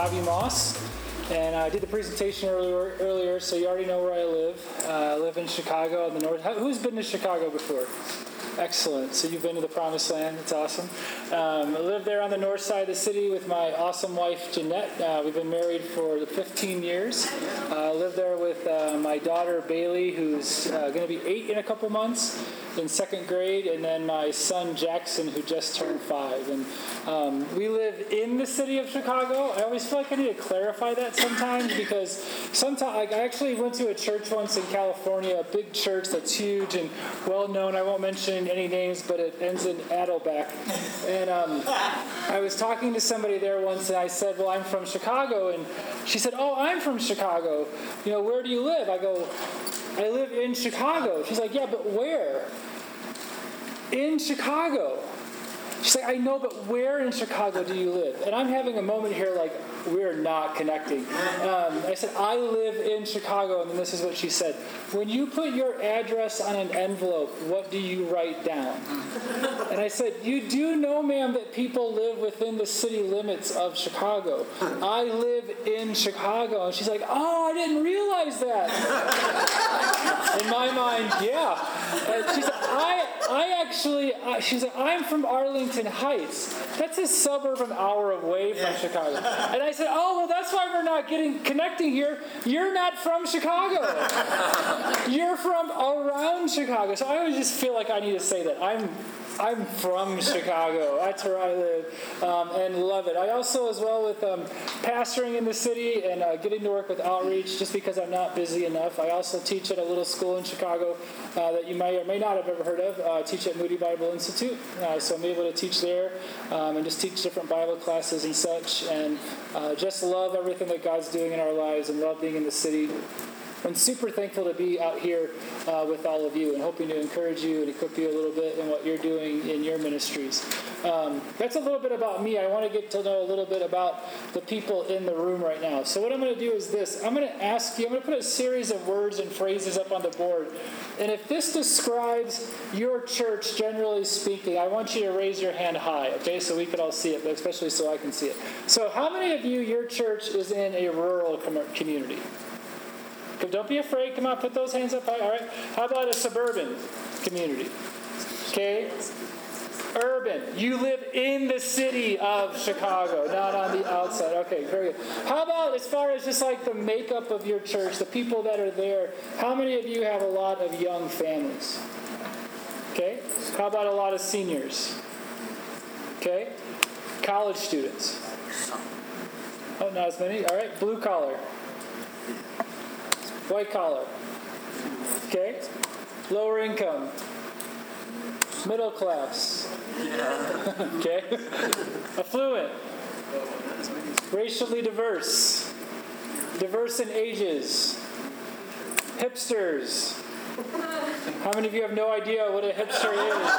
Bobby Moss, and I did the presentation earlier, earlier so you already know where I live. Uh, I live in Chicago, in the north. Who's been to Chicago before? Excellent. So you've been to the Promised Land. It's awesome. Um, I live there on the north side of the city with my awesome wife Jeanette. Uh, we've been married for 15 years. Uh, I live there with uh, my daughter Bailey, who's uh, going to be eight in a couple months in second grade, and then my son Jackson, who just turned five. And um, we live in the city of Chicago. I always feel like I need to clarify that sometimes because sometimes like, I actually went to a church once in California, a big church that's huge and well known. I won't mention any names, but it ends in Adelbeck. And um, I was talking to somebody there once, and I said, "Well, I'm from Chicago," and she said, "Oh, I'm from Chicago. You know, where do you live?" I go, I live in Chicago. She's like, Yeah, but where? In Chicago. She's like, I know, but where in Chicago do you live? And I'm having a moment here like, we're not connecting. Um, I said, I live in Chicago. And this is what she said When you put your address on an envelope, what do you write down? And I said, You do know, ma'am, that people live within the city limits of Chicago. I live in Chicago. And she's like, Oh, I didn't realize that. in my mind, yeah. And I, I actually, uh, she's like, I'm from Arlington Heights. That's a suburb an hour away from Chicago. And I said, Oh, well, that's why we're not getting connecting here. You're not from Chicago. You're from around Chicago. So I always just feel like I need to say that. I'm I'm from Chicago. That's where I live um, and love it. I also, as well, with um, pastoring in the city and uh, getting to work with outreach, just because I'm not busy enough. I also teach at a little school in Chicago uh, that you may or may not have ever heard of. Uh, teach at Moody Bible Institute. Uh, so I'm able to teach there um, and just teach different Bible classes and such. And uh, just love everything that God's doing in our lives and love being in the city. I'm super thankful to be out here uh, with all of you and hoping to encourage you and equip you a little bit in what you're doing in your ministries. Um, that's a little bit about me. I want to get to know a little bit about the people in the room right now. So, what I'm going to do is this I'm going to ask you, I'm going to put a series of words and phrases up on the board. And if this describes your church, generally speaking, I want you to raise your hand high, okay, so we can all see it, but especially so I can see it. So, how many of you, your church is in a rural community? Don't be afraid. Come on, put those hands up high. All right. How about a suburban community? Okay. Urban. You live in the city of Chicago, not on the outside. Okay, very good. How about as far as just like the makeup of your church, the people that are there? How many of you have a lot of young families? Okay. How about a lot of seniors? Okay. College students. Oh, not as many. All right. Blue collar. White collar. Okay? Lower income. Middle class. okay? Affluent. Racially diverse. Diverse in ages. Hipsters. How many of you have no idea what a hipster is?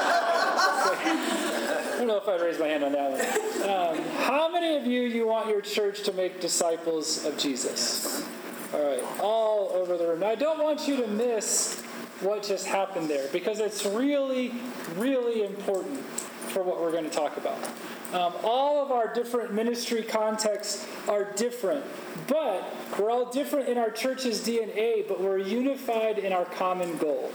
I don't know if I'd raise my hand on that one. Um, how many of you you want your church to make disciples of Jesus? All right, all over the room. Now, I don't want you to miss what just happened there because it's really, really important for what we're going to talk about. Um, all of our different ministry contexts are different, but we're all different in our church's DNA, but we're unified in our common goal.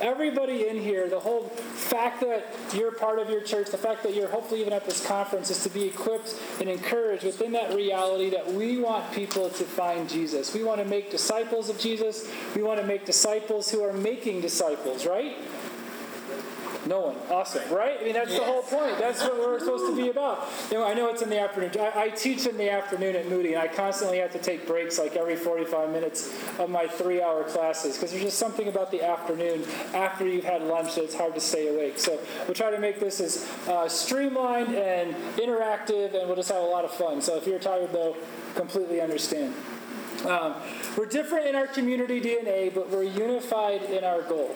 Everybody in here, the whole fact that you're part of your church, the fact that you're hopefully even at this conference, is to be equipped and encouraged within that reality that we want people to find Jesus. We want to make disciples of Jesus. We want to make disciples who are making disciples, right? No one. Awesome, right? I mean, that's yes. the whole point. That's what we're supposed to be about. You know, I know it's in the afternoon. I, I, teach in the afternoon at Moody, and I constantly have to take breaks like every 45 minutes of my three hour classes because there's just something about the afternoon after you've had lunch that it's hard to stay awake. So we'll try to make this as uh, streamlined and interactive, and we'll just have a lot of fun. So if you're tired, though, completely understand. Um, we're different in our community DNA, but we're unified in our goal.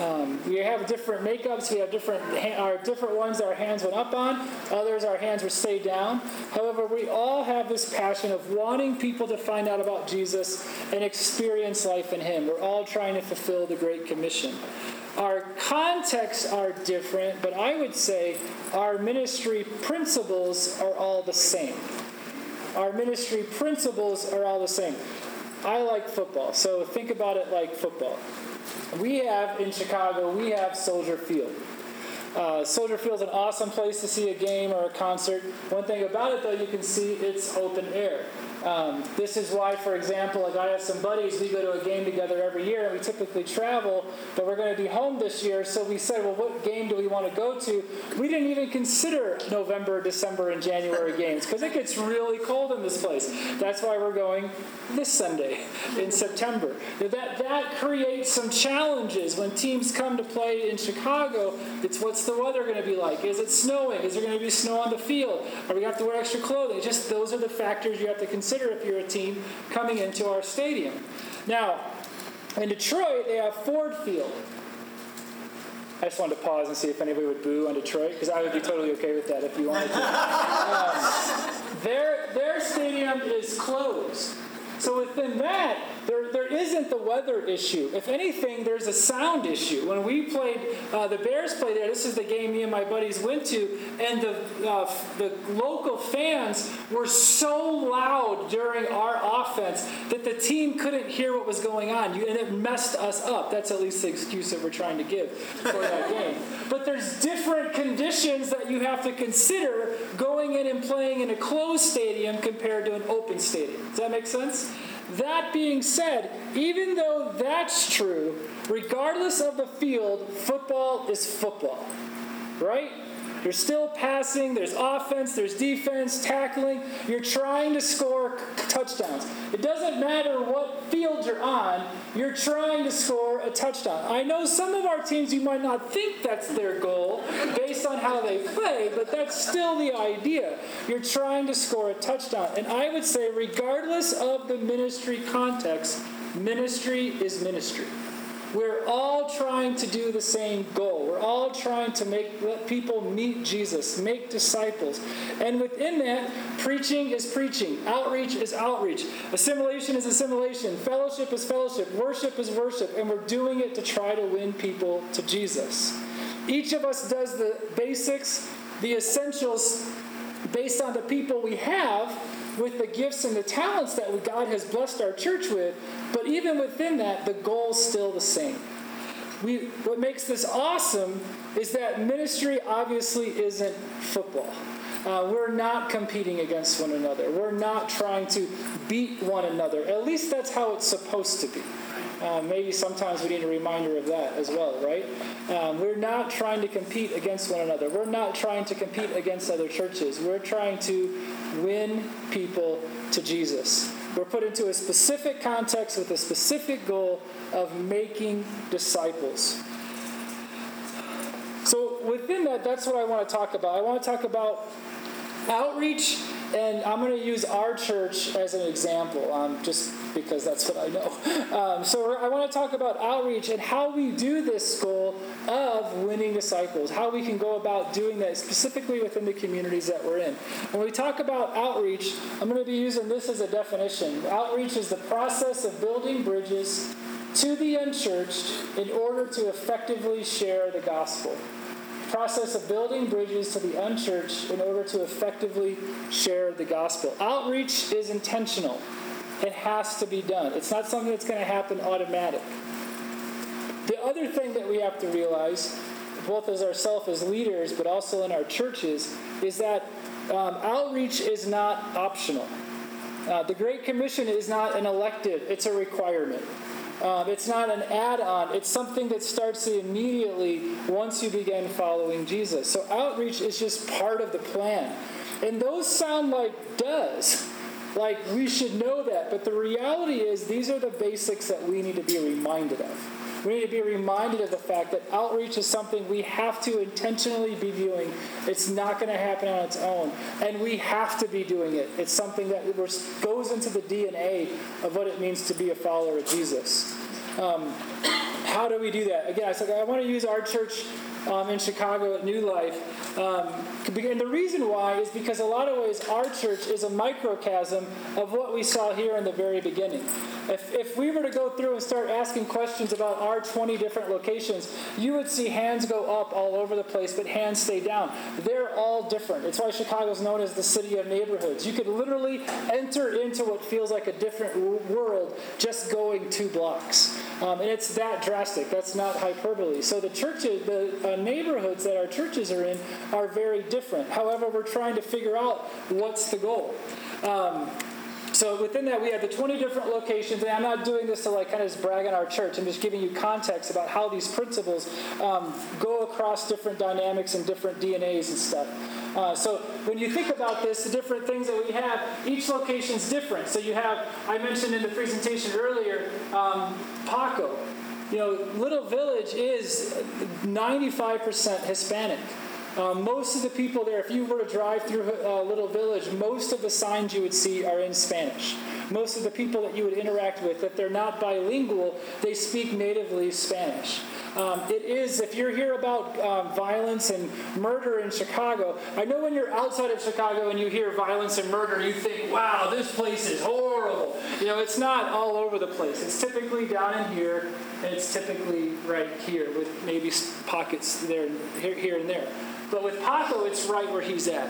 Um, we have different makeups. We have different our different ones our hands went up on. Others our hands were stayed down. However, we all have this passion of wanting people to find out about Jesus and experience life in Him. We're all trying to fulfill the Great Commission. Our contexts are different, but I would say our ministry principles are all the same. Our ministry principles are all the same. I like football, so think about it like football. We have in Chicago, we have Soldier Field. Uh, Soldier Field is an awesome place to see a game or a concert. One thing about it, though, you can see it's open air. Um, this is why, for example, like I have some buddies, we go to a game together every year, and we typically travel, but we're going to be home this year, so we said, well, what game do we want to go to? We didn't even consider November, December, and January games because it gets really cold in this place. That's why we're going this Sunday in September. That, that creates some challenges when teams come to play in Chicago. It's what's the weather going to be like? Is it snowing? Is there going to be snow on the field? Are we going to have to wear extra clothing? Just those are the factors you have to consider consider if you're a team coming into our stadium. Now, in Detroit, they have Ford Field. I just wanted to pause and see if anybody would boo on Detroit, because I would be totally okay with that if you wanted to. Um, their, their stadium is closed. So within that, there, there isn't the weather issue. If anything, there's a sound issue. When we played, uh, the Bears played there, this is the game me and my buddies went to, and the, uh, the local fans were so loud during our offense that the team couldn't hear what was going on. You, and it messed us up. That's at least the excuse that we're trying to give for that game. But there's different conditions that you have to consider going in and playing in a closed stadium compared to an open stadium. Does that make sense? That being said, even though that's true, regardless of the field, football is football, right? You're still passing, there's offense, there's defense, tackling. You're trying to score touchdowns. It doesn't matter what field you're on, you're trying to score a touchdown. I know some of our teams you might not think that's their goal based on how they play, but that's still the idea. You're trying to score a touchdown. And I would say, regardless of the ministry context, ministry is ministry. We're all trying to do the same goal. We're all trying to make let people meet Jesus, make disciples. And within that, preaching is preaching, outreach is outreach, assimilation is assimilation, fellowship is fellowship, worship is worship, and we're doing it to try to win people to Jesus. Each of us does the basics, the essentials based on the people we have with the gifts and the talents that God has blessed our church with, but even within that, the goal's still the same. We, what makes this awesome is that ministry obviously isn't football. Uh, we're not competing against one another. We're not trying to beat one another. At least that's how it's supposed to be. Uh, maybe sometimes we need a reminder of that as well, right? Um, we're not trying to compete against one another. We're not trying to compete against other churches. We're trying to win people to Jesus. We're put into a specific context with a specific goal of making disciples. So, within that, that's what I want to talk about. I want to talk about outreach, and I'm going to use our church as an example, um, just because that's what I know. Um, so I want to talk about outreach and how we do this goal of winning disciples, how we can go about doing that specifically within the communities that we're in. When we talk about outreach, I'm going to be using this as a definition. Outreach is the process of building bridges to the unchurched in order to effectively share the gospel process of building bridges to the unchurched in order to effectively share the gospel. Outreach is intentional. It has to be done. It's not something that's going to happen automatic. The other thing that we have to realize, both as ourselves as leaders, but also in our churches, is that um, outreach is not optional. Uh, the Great Commission is not an elective, it's a requirement. Um, it's not an add on, it's something that starts immediately once you begin following Jesus. So outreach is just part of the plan. And those sound like does. Like we should know that. But the reality is, these are the basics that we need to be reminded of. We need to be reminded of the fact that outreach is something we have to intentionally be doing. It's not going to happen on its own. And we have to be doing it. It's something that goes into the DNA of what it means to be a follower of Jesus. Um, how do we do that? Again, I said I want to use our church um, in Chicago at New Life Um, and the reason why is because a lot of ways our church is a microcosm of what we saw here in the very beginning. If, if we were to go through and start asking questions about our 20 different locations, you would see hands go up all over the place, but hands stay down. They're all different. It's why Chicago is known as the city of neighborhoods. You could literally enter into what feels like a different world just going two blocks. Um, and it's that drastic. That's not hyperbole. So the churches, the uh, neighborhoods that our churches are in, are very different. However, we're trying to figure out what's the goal. Um, so within that, we have the 20 different locations, and I'm not doing this to like kind of just brag on our church. I'm just giving you context about how these principles um, go across different dynamics and different DNAs and stuff. Uh, so when you think about this, the different things that we have, each location is different. So you have, I mentioned in the presentation earlier, um, Paco. You know, Little Village is 95% Hispanic. Um, most of the people there, if you were to drive through a Little Village, most of the signs you would see are in Spanish. Most of the people that you would interact with, if they're not bilingual, they speak natively Spanish. Um, it is, if you're here about um, violence and murder in Chicago, I know when you're outside of Chicago and you hear violence and murder, you think, wow, this place is horrible. You know, it's not all over the place. It's typically down in here, and it's typically right here with maybe pockets there, here, here and there. But with Paco, it's right where he's at.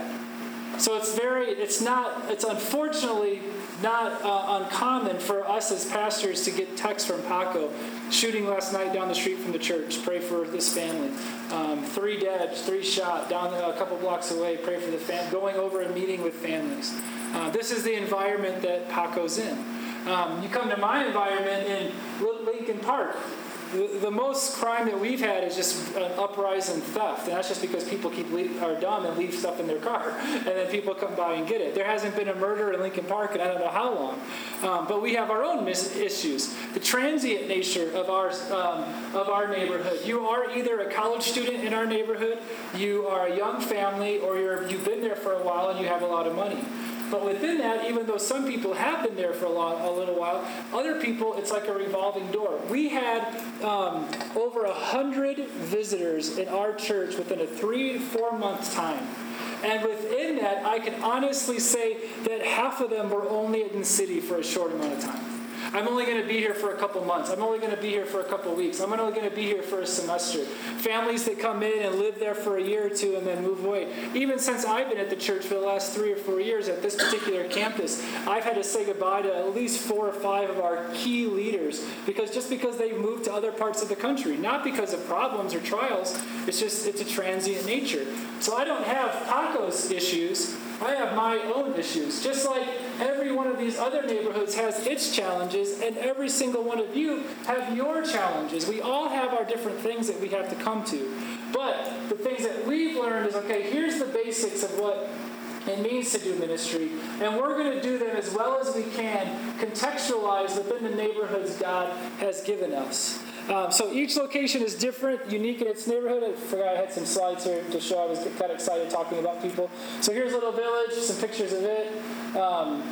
So it's very, it's not, it's unfortunately not uh, uncommon for us as pastors to get texts from Paco. Shooting last night down the street from the church. Pray for this family. Um, three dead, three shot down a couple blocks away. Pray for the family. Going over and meeting with families. Uh, this is the environment that Paco's in. Um, you come to my environment in Lincoln Park the, most crime that we've had is just an uprising theft, and that's just because people keep leave, are dumb and leave stuff in their car, and then people come by and get it. There hasn't been a murder in Lincoln Park in I don't know how long, um, but we have our own mis- issues. The transient nature of our um, of our neighborhood. You are either a college student in our neighborhood, you are a young family, or you're you've been there for a while and you have a lot of money. But within that, even though some people have been there for a, long, a little while, other people, it's like a revolving door. We had um, over a hundred visitors in our church within a three four month time. And within that, I can honestly say that half of them were only in the city for a short amount of time. I'm only going to be here for a couple months. I'm only going to be here for a couple weeks. I'm only going to be here for a semester. Families that come in and live there for a year or two and then move away. Even since I've been at the church for the last three or four years at this particular campus, I've had to say goodbye to at least four or five of our key leaders because just because they moved to other parts of the country, not because of problems or trials, it's just it's a transient nature. So I don't have Paco's issues. I have my own issues. Just like every one of these other neighborhoods has its challenges, and every single one of you have your challenges. We all have our different things that we have to come to. But the things that we've learned is okay, here's the basics of what it means to do ministry, and we're going to do them as well as we can, contextualized within the neighborhoods God has given us. Um, so each location is different, unique in its neighborhood. I forgot I had some slides here to show. I was kind of excited talking about people. So here's Little Village, some pictures of it. Um,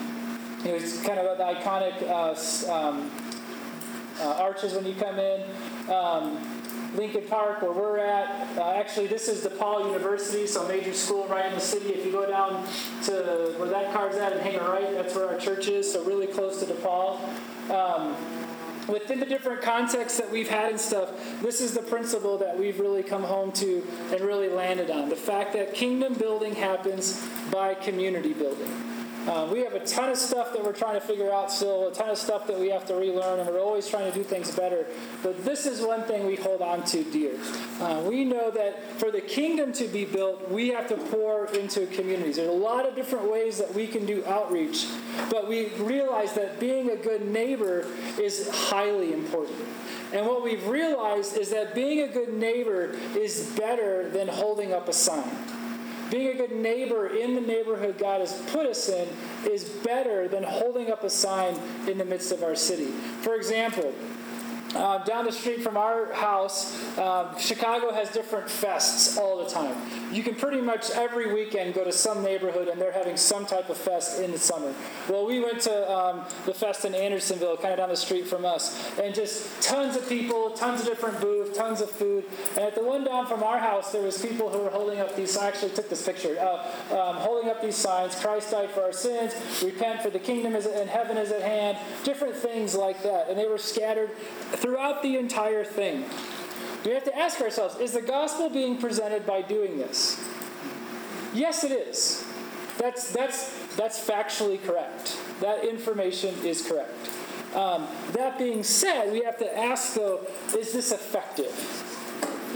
it was kind of the iconic uh, um, uh, arches when you come in. Um, Lincoln Park, where we're at. Uh, actually, this is DePaul University, so major school right in the city. If you go down to where that car's at and hang a right, that's where our church is, so really close to DePaul. Um, within the different contexts that we've had and stuff, this is the principle that we've really come home to and really landed on. The fact that kingdom building happens by community building. Uh, we have a ton of stuff that we're trying to figure out still, a ton of stuff that we have to relearn, and we're always trying to do things better. But this is one thing we hold on to dear. Uh, we know that for the kingdom to be built, we have to pour into communities. There's a lot of different ways that we can do outreach, but we realize that being a good neighbor is highly important. And what we've realized is that being a good neighbor is better than holding up a sign. Being a good neighbor in the neighborhood God has put us in is better than holding up a sign in the midst of our city. For example, uh, down the street from our house, uh, Chicago has different fests all the time. You can pretty much every weekend go to some neighborhood and they're having some type of fest in the summer. Well, we went to um, the fest in Andersonville, kind of down the street from us, and just tons of people, tons of different booths, tons of food. And at the one down from our house, there was people who were holding up these. I actually took this picture, uh, um, holding up these signs: "Christ died for our sins. Repent, for the kingdom is in heaven is at hand." Different things like that, and they were scattered throughout the entire thing. We have to ask ourselves is the gospel being presented by doing this? Yes, it is. That's, that's, that's factually correct. That information is correct. Um, that being said, we have to ask though is this effective?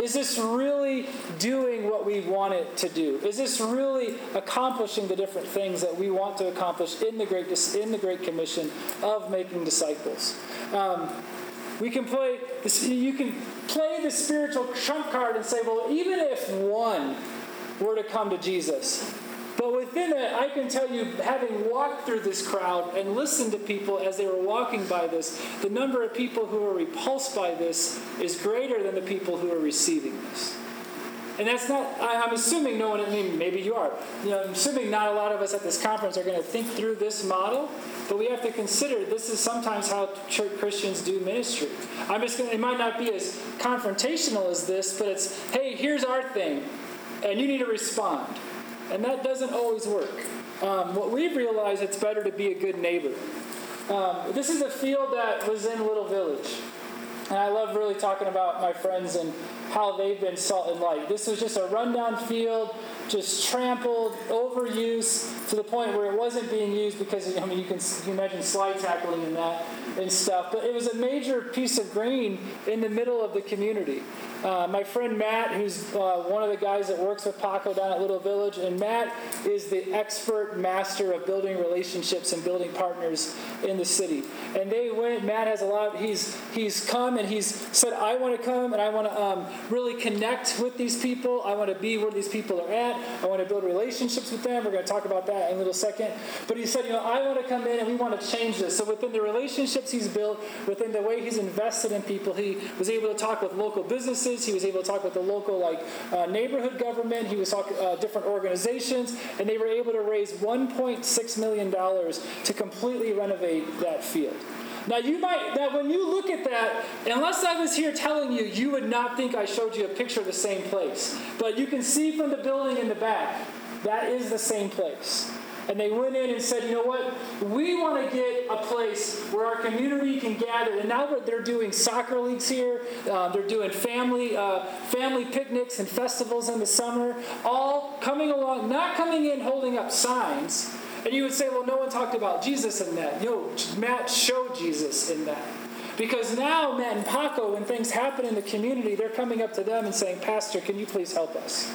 Is this really doing what we want it to do? Is this really accomplishing the different things that we want to accomplish in the Great, in the great Commission of making disciples? Um, we can play this, you can play the spiritual trump card and say, well, even if one were to come to Jesus, but within it, I can tell you, having walked through this crowd and listened to people as they were walking by this, the number of people who are repulsed by this is greater than the people who are receiving this. And that's not, I'm assuming no one, I mean, maybe you are. You know, I'm assuming not a lot of us at this conference are going to think through this model, but we have to consider this is sometimes how church Christians do ministry. I'm just going it might not be as confrontational as this, but it's, hey, here's our thing, and you need to respond. And that doesn't always work. Um, what we've realized, it's better to be a good neighbor. Um, this is a field that was in Little Village. And I love really talking about my friends and how they've been salt and light. This was just a rundown field, just trampled, overuse to the point where it wasn't being used because I mean you can, you can imagine slide tackling and that and stuff. But it was a major piece of green in the middle of the community. Uh, my friend Matt, who's uh, one of the guys that works with Paco down at Little Village, and Matt is the expert master of building relationships and building partners in the city. And they went. Matt has a lot. He's he's come and he's said, "I want to come and I want to um, really connect with these people. I want to be where these people are at. I want to build relationships with them. We're going to talk about that in a little second. But he said, you know, I want to come in and we want to change this. So within the relationships he's built, within the way he's invested in people, he was able to talk with local businesses he was able to talk with the local like uh, neighborhood government. He was talking uh, different organizations, and they were able to raise 1.6 million dollars to completely renovate that field. Now you might that when you look at that, unless I was here telling you, you would not think I showed you a picture of the same place. But you can see from the building in the back, that is the same place. And they went in and said, you know what? We want to get a place where our community can gather. And now they're doing soccer leagues here. Uh, they're doing family uh, family picnics and festivals in the summer. All coming along, not coming in holding up signs. And you would say, well, no one talked about Jesus in that. No, Matt showed Jesus in that. Because now Matt and Paco, when things happen in the community, they're coming up to them and saying, Pastor, can you please help us?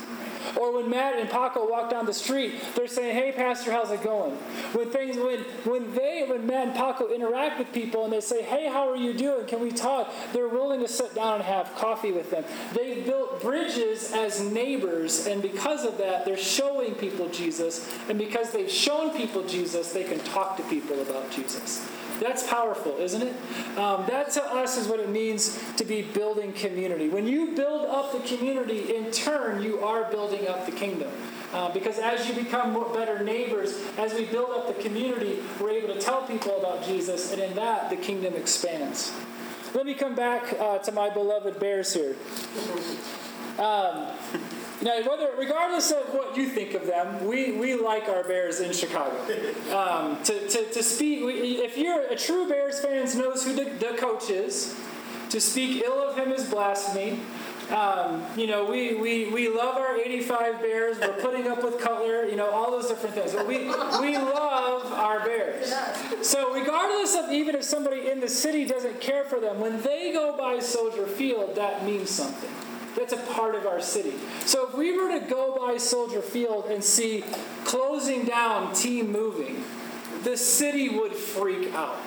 Or when Matt and Paco walk down the street, they're saying, "Hey, Pastor, how's it going?" When things, when when they, when Matt and Paco interact with people and they say, "Hey, how are you doing? Can we talk?" They're willing to sit down and have coffee with them. They've built bridges as neighbors, and because of that, they're showing people Jesus. And because they've shown people Jesus, they can talk to people about Jesus. That's powerful, isn't it? Um, that to us is what it means to be building community. When you build up the community, in turn, you are building up the kingdom. Uh, because as you become more, better neighbors, as we build up the community, we're able to tell people about Jesus, and in that, the kingdom expands. Let me come back uh, to my beloved bears here. Um, now, whether, regardless of what you think of them, we, we like our Bears in Chicago. Um, to, to, to speak, if you're a true Bears fan, knows who the, the coach is. To speak ill of him is blasphemy. Um, you know, we, we, we love our 85 Bears. We're putting up with Cutler, you know, all those different things. But we, we love our Bears. So, regardless of even if somebody in the city doesn't care for them, when they go by Soldier Field, that means something. That's a part of our city. So if we were to go by Soldier Field and see closing down, team moving, the city would freak out.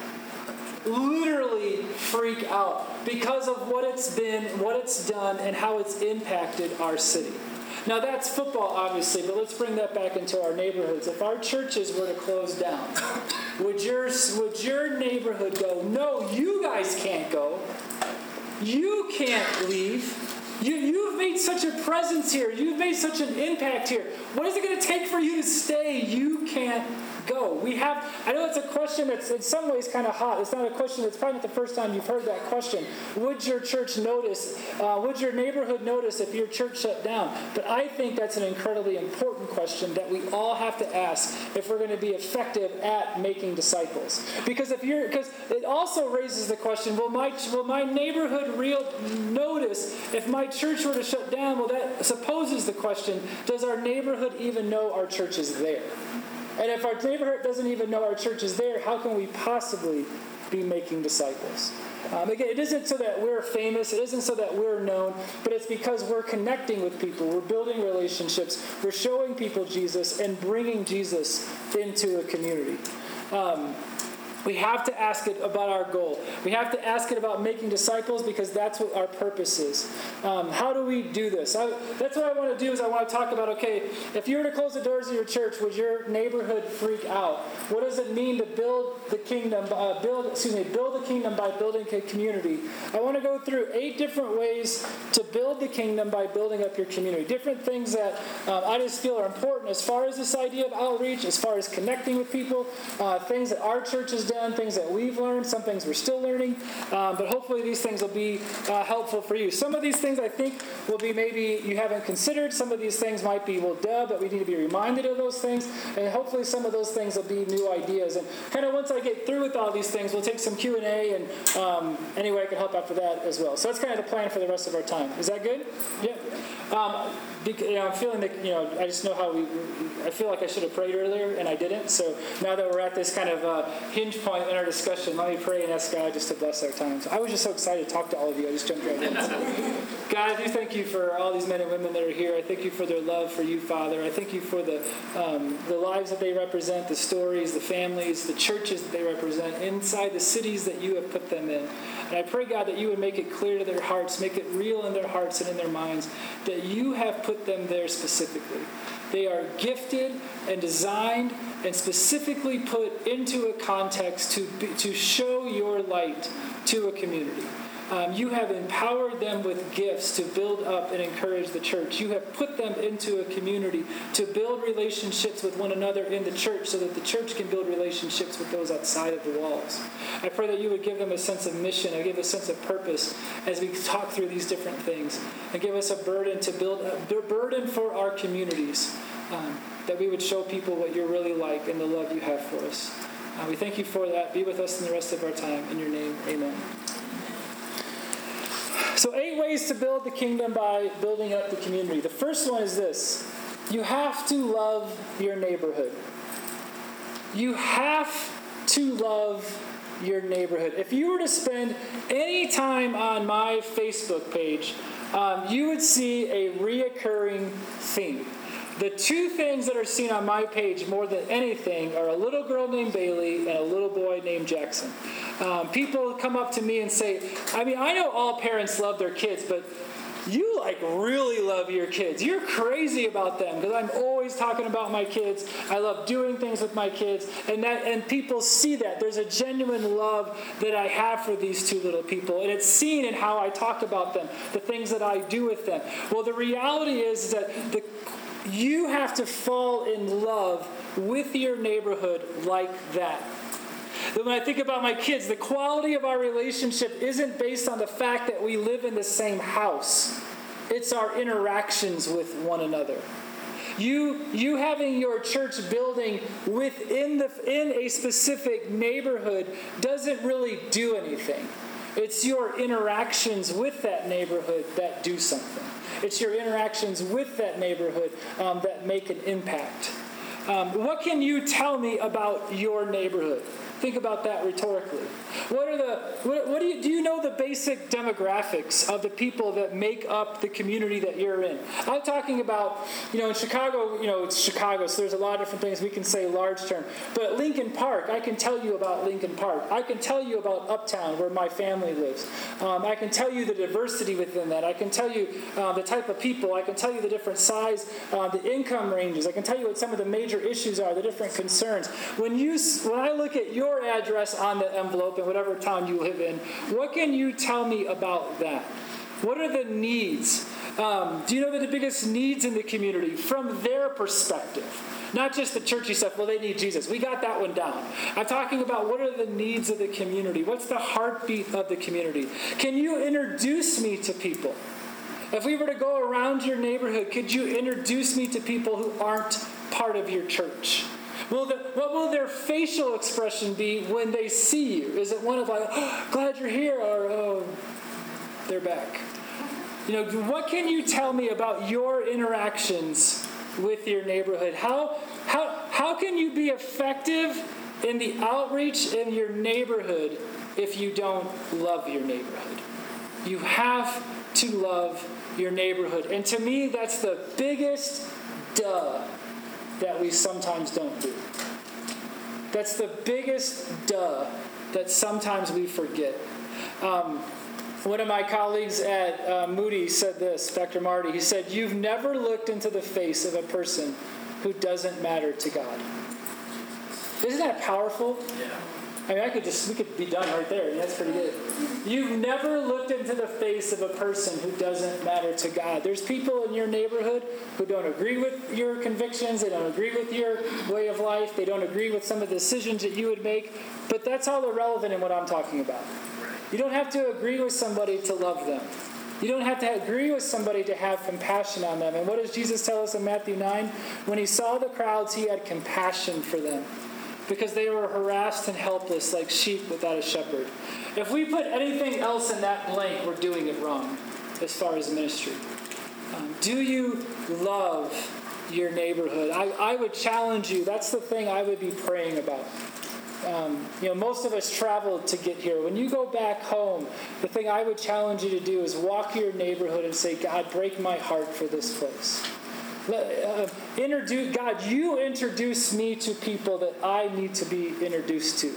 Literally freak out because of what it's been, what it's done, and how it's impacted our city. Now that's football, obviously, but let's bring that back into our neighborhoods. If our churches were to close down, would your would your neighborhood go? No, you guys can't go. You can't leave. You, you've made such a presence here. You've made such an impact here. What is it going to take for you to stay? You can't go? We have, I know it's a question that's in some ways kind of hot. It's not a question that's probably not the first time you've heard that question. Would your church notice, uh, would your neighborhood notice if your church shut down? But I think that's an incredibly important question that we all have to ask if we're going to be effective at making disciples. Because if you're, because it also raises the question, will my, will my neighborhood real notice if my church were to shut down? Well, that supposes the question, does our neighborhood even know our church is there? And if our neighborhood doesn't even know our church is there, how can we possibly be making disciples? Um, again, it isn't so that we're famous, it isn't so that we're known, but it's because we're connecting with people, we're building relationships, we're showing people Jesus and bringing Jesus into a community. Um, we have to ask it about our goal. We have to ask it about making disciples because that's what our purpose is. Um, how do we do this? I, that's what I want to do. Is I want to talk about okay, if you were to close the doors of your church, would your neighborhood freak out? What does it mean to build the kingdom? Uh, build, excuse me, build the kingdom by building a community. I want to go through eight different ways to build the kingdom by building up your community. Different things that um, I just feel are important as far as this idea of outreach, as far as connecting with people, uh, things that our church is done, things that we've learned, some things we're still learning, um, but hopefully these things will be uh, helpful for you. Some of these things I think will be maybe you haven't considered. Some of these things might be, well, duh, but we need to be reminded of those things. And hopefully some of those things will be new ideas. And kind of once I get through with all these things, we'll take some Q&A and um, anyway I can help after that as well. So that's kind of the plan for the rest of our time. Is that good? Yeah. Um, because, you know, I'm feeling that, you know, I just know how we, I feel like I should have prayed earlier and I didn't. So now that we're at this kind of uh, hinge point in our discussion, let me pray and ask God just to bless our time. So I was just so excited to talk to all of you. I just jumped right in. God, I do thank you for all these men and women that are here. I thank you for their love for you, Father. I thank you for the, um, the lives that they represent, the stories, the families, the churches that they represent inside the cities that you have put them in. And I pray, God, that you would make it clear to their hearts, make it real in their hearts and in their minds, that you have put them there specifically. They are gifted and designed and specifically put into a context to, to show your light to a community. Um, you have empowered them with gifts to build up and encourage the church. You have put them into a community to build relationships with one another in the church so that the church can build relationships with those outside of the walls. I pray that you would give them a sense of mission give a sense of purpose as we talk through these different things and give us a burden to build a burden for our communities. Um, that we would show people what you're really like and the love you have for us. Uh, we thank you for that. Be with us in the rest of our time. In your name, amen. So, eight ways to build the kingdom by building up the community. The first one is this you have to love your neighborhood. You have to love your neighborhood. If you were to spend any time on my Facebook page, um, you would see a reoccurring theme. The two things that are seen on my page more than anything are a little girl named Bailey and a little boy named Jackson. Um, people come up to me and say, I mean, I know all parents love their kids, but you like really love your kids. You're crazy about them because I'm always talking about my kids. I love doing things with my kids, and that and people see that. There's a genuine love that I have for these two little people, and it's seen in how I talk about them, the things that I do with them. Well, the reality is that the you have to fall in love with your neighborhood like that. That when I think about my kids, the quality of our relationship isn't based on the fact that we live in the same house, it's our interactions with one another. You, you having your church building within the, in a specific neighborhood doesn't really do anything. It's your interactions with that neighborhood that do something. It's your interactions with that neighborhood um, that make an impact. Um, what can you tell me about your neighborhood? Think about that rhetorically. What are the what, what, do you do you know the basic demographics of the people that make up the community that you're in? I'm talking about, you know, in Chicago, you know, it's Chicago, so there's a lot of different things we can say large term. But Lincoln Park, I can tell you about Lincoln Park. I can tell you about Uptown where my family lives. Um, I can tell you the diversity within that. I can tell you uh, the type of people. I can tell you the different size, uh, the income ranges. I can tell you what some of the major issues are, the different concerns. When you when I look at your your address on the envelope in whatever town you live in, what can you tell me about that? What are the needs? Um, do you know the biggest needs in the community from their perspective? Not just the churchy stuff, well, they need Jesus. We got that one down. I'm talking about what are the needs of the community? What's the heartbeat of the community? Can you introduce me to people? If we were to go around your neighborhood, could you introduce me to people who aren't part of your church? Will the, what will their facial expression be when they see you? Is it one of like, oh, glad you're here, or oh, they're back? You know, what can you tell me about your interactions with your neighborhood? How, how, how can you be effective in the outreach in your neighborhood if you don't love your neighborhood? You have to love your neighborhood. And to me, that's the biggest duh that we sometimes don't do. That's the biggest duh that sometimes we forget. Um, one of my colleagues at uh, Moody said this, Dr. Marty. He said, You've never looked into the face of a person who doesn't matter to God. Isn't that powerful? Yeah. I mean, I could just, we could be done right there. That's pretty good. You've never looked into the face of a person who doesn't matter to God. There's people in your neighborhood who don't agree with your convictions, they don't agree with your way of life, they don't agree with some of the decisions that you would make, but that's all irrelevant in what I'm talking about. You don't have to agree with somebody to love them. You don't have to agree with somebody to have compassion on them. And what does Jesus tell us in Matthew 9? When he saw the crowds, he had compassion for them because they were harassed and helpless like sheep without a shepherd. If we put anything else in that blank, we're doing it wrong as far as ministry. Um, do you love your neighborhood? I, I would challenge you. That's the thing I would be praying about. Um, you know, most of us traveled to get here. When you go back home, the thing I would challenge you to do is walk your neighborhood and say, God, break my heart for this place. Uh, introduce God. You introduce me to people that I need to be introduced to.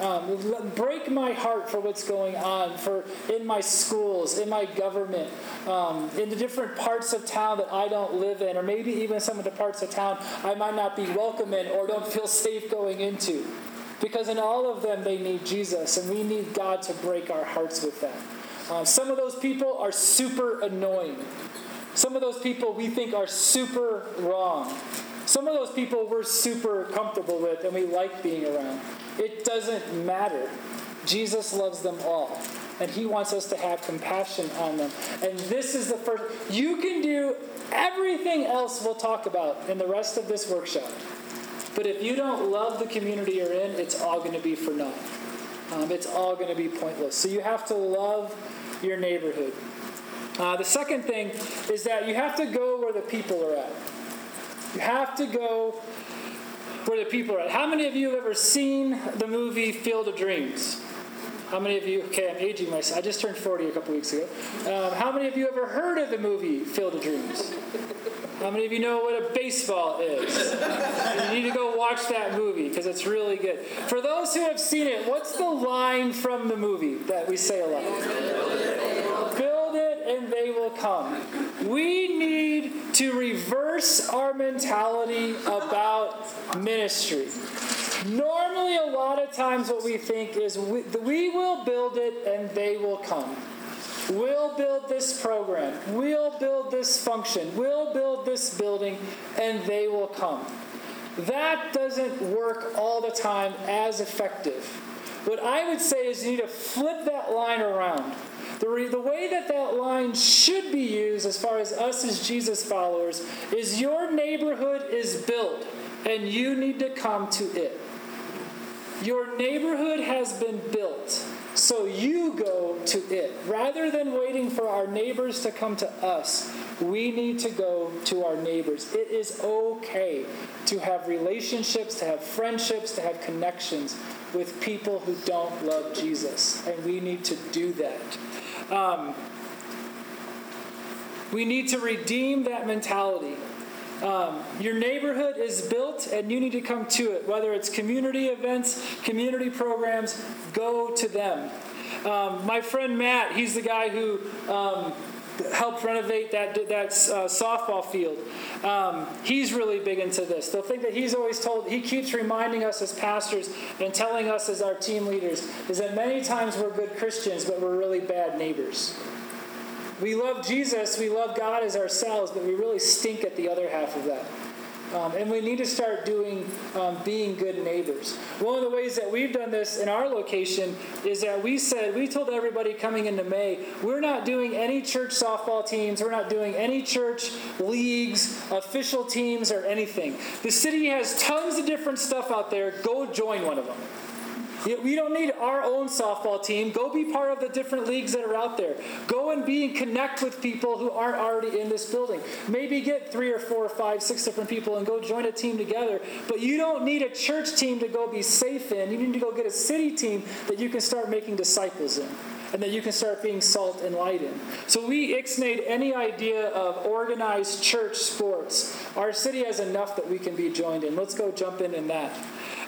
Um, break my heart for what's going on for in my schools, in my government, um, in the different parts of town that I don't live in, or maybe even some of the parts of town I might not be welcome in or don't feel safe going into. Because in all of them, they need Jesus, and we need God to break our hearts with them. Um, some of those people are super annoying. Some of those people we think are super wrong. Some of those people we're super comfortable with and we like being around. It doesn't matter. Jesus loves them all. And he wants us to have compassion on them. And this is the first. You can do everything else we'll talk about in the rest of this workshop. But if you don't love the community you're in, it's all going to be for naught. Um, it's all going to be pointless. So you have to love your neighborhood. Uh, the second thing is that you have to go where the people are at. You have to go where the people are at. How many of you have ever seen the movie Field of Dreams? How many of you, okay, I'm aging myself. I just turned 40 a couple weeks ago. Um, how many of you ever heard of the movie Field of Dreams? How many of you know what a baseball is? you need to go watch that movie because it's really good. For those who have seen it, what's the line from the movie that we say a lot? And they will come. We need to reverse our mentality about ministry. Normally, a lot of times, what we think is we, we will build it and they will come. We'll build this program. We'll build this function. We'll build this building, and they will come. That doesn't work all the time as effective. What I would say is you need to flip that line around. The, re- the way that that line should be used, as far as us as Jesus followers, is your neighborhood is built, and you need to come to it. Your neighborhood has been built. So you go to it. Rather than waiting for our neighbors to come to us, we need to go to our neighbors. It is okay to have relationships, to have friendships, to have connections with people who don't love Jesus. And we need to do that. Um, we need to redeem that mentality. Um, your neighborhood is built and you need to come to it. Whether it's community events, community programs, go to them. Um, my friend Matt, he's the guy who um, helped renovate that, that uh, softball field. Um, he's really big into this. The thing that he's always told, he keeps reminding us as pastors and telling us as our team leaders, is that many times we're good Christians, but we're really bad neighbors. We love Jesus, we love God as ourselves, but we really stink at the other half of that. Um, and we need to start doing um, being good neighbors. One of the ways that we've done this in our location is that we said, we told everybody coming into May, we're not doing any church softball teams, we're not doing any church leagues, official teams, or anything. The city has tons of different stuff out there. Go join one of them. We don't need our own softball team. Go be part of the different leagues that are out there. Go and be and connect with people who aren't already in this building. Maybe get three or four or five, six different people and go join a team together. But you don't need a church team to go be safe in. You need to go get a city team that you can start making disciples in and that you can start being salt and light in. So we ixnayed any idea of organized church sports. Our city has enough that we can be joined in. Let's go jump in in that.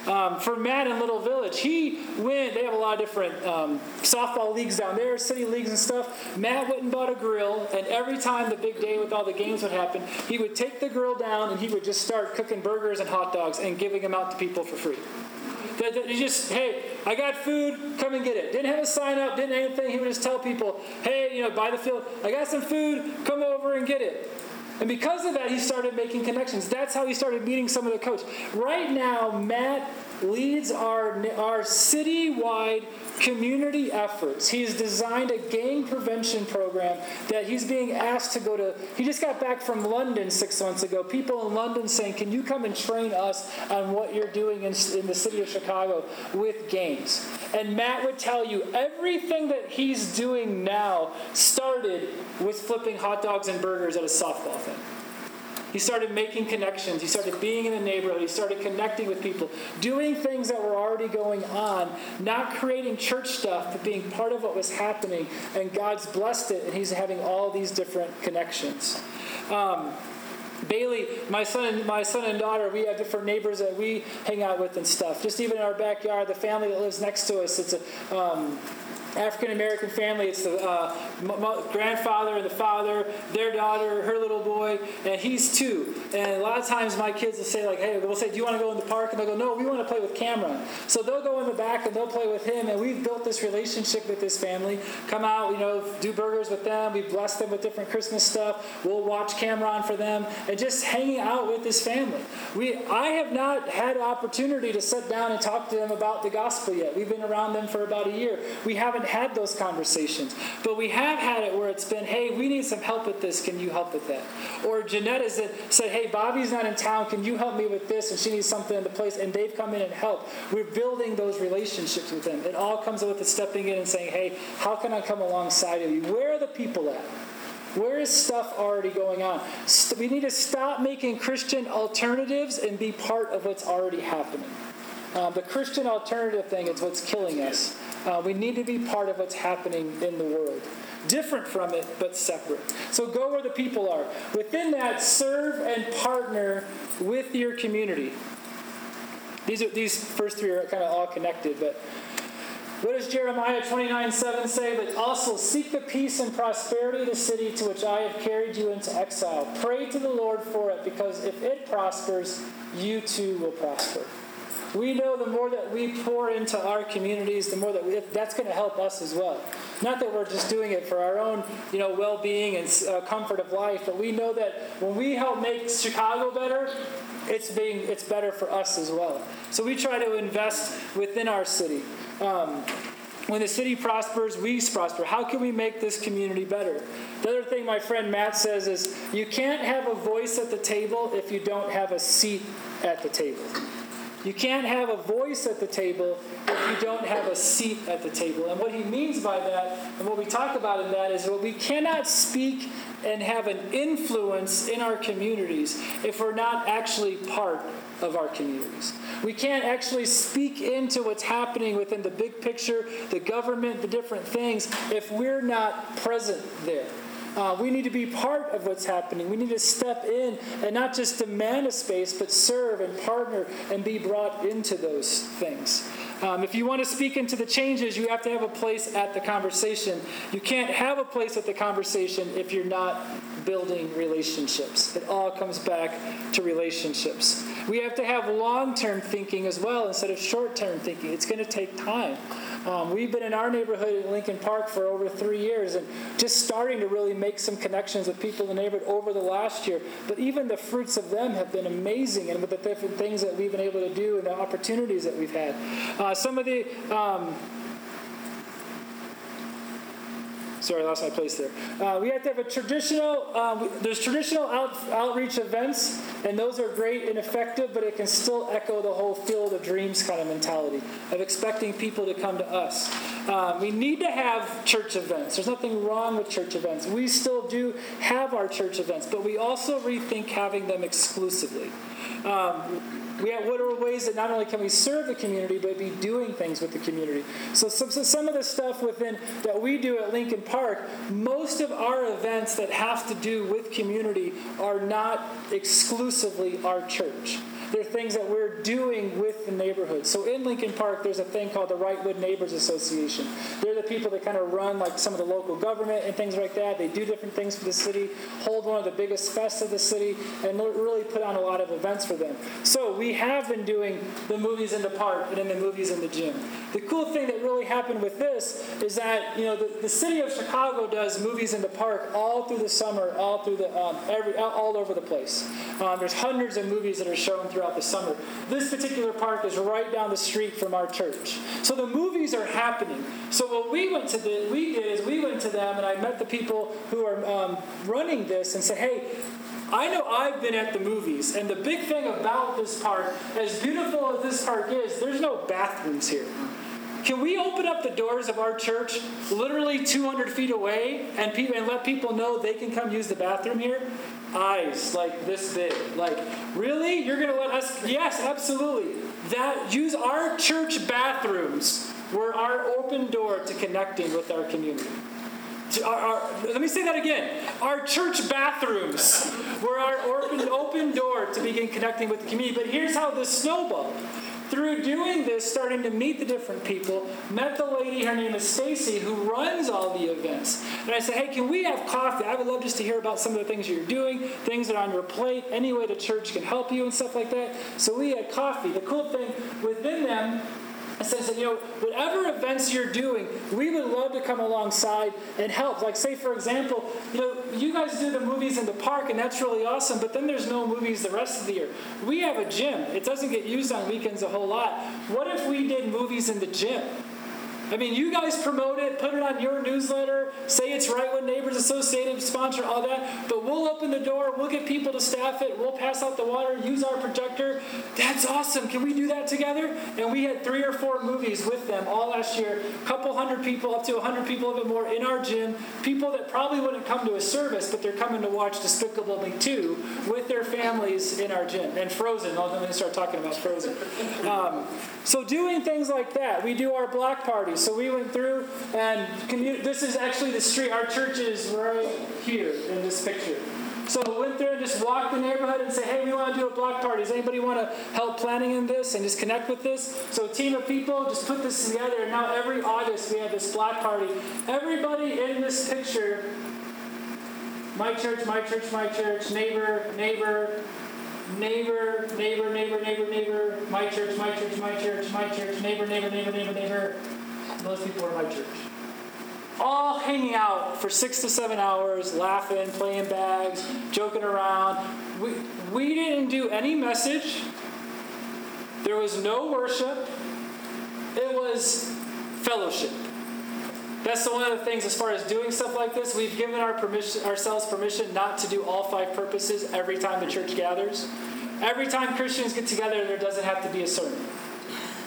Um, for Matt in Little Village, he went, they have a lot of different um, softball leagues down there, city leagues and stuff. Matt went and bought a grill, and every time the big day with all the games would happen, he would take the grill down and he would just start cooking burgers and hot dogs and giving them out to people for free. He just, hey, I got food, come and get it. Didn't have a sign up, didn't anything. He would just tell people, hey, you know, buy the field, I got some food, come over and get it. And because of that, he started making connections. That's how he started meeting some of the coaches. Right now, Matt leads our, our citywide community efforts. He's designed a gang prevention program that he's being asked to go to. He just got back from London six months ago. People in London saying, Can you come and train us on what you're doing in, in the city of Chicago with gangs? And Matt would tell you everything that he's doing now started with flipping hot dogs and burgers at a softball thing. He started making connections. He started being in the neighborhood. He started connecting with people, doing things that were already going on, not creating church stuff, but being part of what was happening. And God's blessed it, and he's having all these different connections. Um, Bailey, my son and my son and daughter, we have different neighbors that we hang out with and stuff. Just even in our backyard, the family that lives next to us, it's a um, African American family. It's the uh, grandfather and the father, their daughter, her little boy, and he's two. And a lot of times my kids will say, like, hey, we'll say, do you want to go in the park? And they'll go, no, we want to play with Cameron. So they'll go in the back and they'll play with him. And we've built this relationship with this family. Come out, you know, do burgers with them. We bless them with different Christmas stuff. We'll watch Cameron for them. And just hanging out with this family. We, I have not had opportunity to sit down and talk to them about the gospel yet. We've been around them for about a year. We haven't haven't had those conversations, but we have had it where it's been, hey, we need some help with this. Can you help with that? Or Jeanette has said, hey, Bobby's not in town. Can you help me with this? And she needs something in the place, and they've come in and helped. We're building those relationships with them. It all comes with the stepping in and saying, hey, how can I come alongside of you? Where are the people at? Where is stuff already going on? We need to stop making Christian alternatives and be part of what's already happening. Um, the Christian alternative thing is what's killing us. Uh, we need to be part of what's happening in the world. Different from it, but separate. So go where the people are. Within that, serve and partner with your community. These, are, these first three are kind of all connected, but what does Jeremiah 29 7 say? But also seek the peace and prosperity of the city to which I have carried you into exile. Pray to the Lord for it, because if it prospers, you too will prosper. We know the more that we pour into our communities, the more that we, that's going to help us as well. Not that we're just doing it for our own, you know, well-being and uh, comfort of life, but we know that when we help make Chicago better, it's being it's better for us as well. So we try to invest within our city. Um, when the city prospers, we prosper. How can we make this community better? The other thing my friend Matt says is you can't have a voice at the table if you don't have a seat at the table. You can't have a voice at the table if you don't have a seat at the table. And what he means by that, and what we talk about in that, is what we cannot speak and have an influence in our communities if we're not actually part of our communities. We can't actually speak into what's happening within the big picture, the government, the different things, if we're not present there. Uh, we need to be part of what's happening. We need to step in and not just demand a space, but serve and partner and be brought into those things. Um, if you want to speak into the changes, you have to have a place at the conversation. You can't have a place at the conversation if you're not building relationships. It all comes back to relationships. We have to have long term thinking as well instead of short term thinking. It's going to take time. Um, we've been in our neighborhood in Lincoln Park for over three years and just starting to really make some connections with people in the neighborhood over the last year. But even the fruits of them have been amazing and with the different things that we've been able to do and the opportunities that we've had. Uh, some of the um, Sorry, I lost my place there. Uh, we have to have a traditional, um, there's traditional out, outreach events, and those are great and effective, but it can still echo the whole field of dreams kind of mentality of expecting people to come to us. Um, we need to have church events. There's nothing wrong with church events. We still do have our church events, but we also rethink having them exclusively. Um, we have, what are ways that not only can we serve the community, but be doing things with the community? So some, so some of the stuff within that we do at Lincoln Park, most of our events that have to do with community are not exclusively our church. They're things that we're doing with the neighborhood. So in Lincoln Park, there's a thing called the Wrightwood Neighbors Association. They're the people that kind of run like some of the local government and things like that. They do different things for the city, hold one of the biggest fests of the city, and really put on a lot of events for them. So we have been doing the movies in the park and then the movies in the gym. The cool thing that really happened with this is that you know the, the city of Chicago does movies in the park all through the summer, all through the um, every all over the place. Um, there's hundreds of movies that are shown through throughout the summer. This particular park is right down the street from our church. So the movies are happening. So what we went to the, we did is we went to them and I met the people who are um, running this and said, hey, I know I've been at the movies, and the big thing about this park, as beautiful as this park is, there's no bathrooms here. Can we open up the doors of our church literally 200 feet away and, people, and let people know they can come use the bathroom here? Eyes like this big. Like, really? You're to let us? Yes, absolutely. That use our church bathrooms were our open door to connecting with our community. Our, our, let me say that again. Our church bathrooms were our open, open door to begin connecting with the community. But here's how this snowballed through doing this, starting to meet the different people, met the lady, her name is Stacy, who runs all the events. And I said, hey, can we have coffee? I would love just to hear about some of the things you're doing, things that are on your plate, any way the church can help you and stuff like that. So we had coffee. The cool thing within them it says that, you know, whatever events you're doing, we would love to come alongside and help. Like, say, for example, you know, you guys do the movies in the park, and that's really awesome, but then there's no movies the rest of the year. We have a gym, it doesn't get used on weekends a whole lot. What if we did movies in the gym? I mean, you guys promote it, put it on your newsletter, say it's Wrightwood Neighbors Associated, sponsor all that, but we'll open the door, we'll get people to staff it, we'll pass out the water, use our projector. That's awesome. Can we do that together? And we had three or four movies with them all last year, a couple hundred people, up to a hundred people, a bit more in our gym, people that probably wouldn't come to a service, but they're coming to watch Despicable Me 2 with their families in our gym. And Frozen, I'm start talking about Frozen. Um, so doing things like that, we do our block parties. So we went through, and commu- this is actually the street. Our church is right here in this picture. So we went through and just walked the neighborhood and say, hey, we want to do a block party. Does anybody want to help planning in this and just connect with this? So a team of people just put this together, and now every August we have this block party. Everybody in this picture, my church, my church, my church, neighbor, neighbor, neighbor, neighbor, neighbor, neighbor, neighbor, my church, my church, my church, my church, neighbor, neighbor, neighbor, neighbor, neighbor, most people are my church. All hanging out for six to seven hours, laughing, playing bags, joking around. We, we didn't do any message. There was no worship. It was fellowship. That's one of the things as far as doing stuff like this. We've given our permission, ourselves permission not to do all five purposes every time the church gathers. Every time Christians get together, there doesn't have to be a sermon.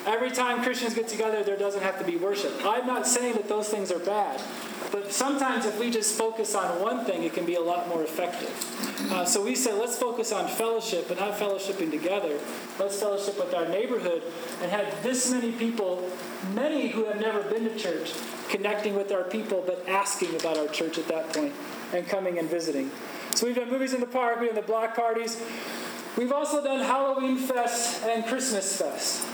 Every time Christians get together, there doesn't have to be worship. I'm not saying that those things are bad, but sometimes if we just focus on one thing, it can be a lot more effective. Uh, so we say, let's focus on fellowship, but not fellowshipping together. Let's fellowship with our neighborhood and have this many people, many who have never been to church, connecting with our people, but asking about our church at that point and coming and visiting. So we've done movies in the park, we've done the block parties. We've also done Halloween Fest and Christmas Fest.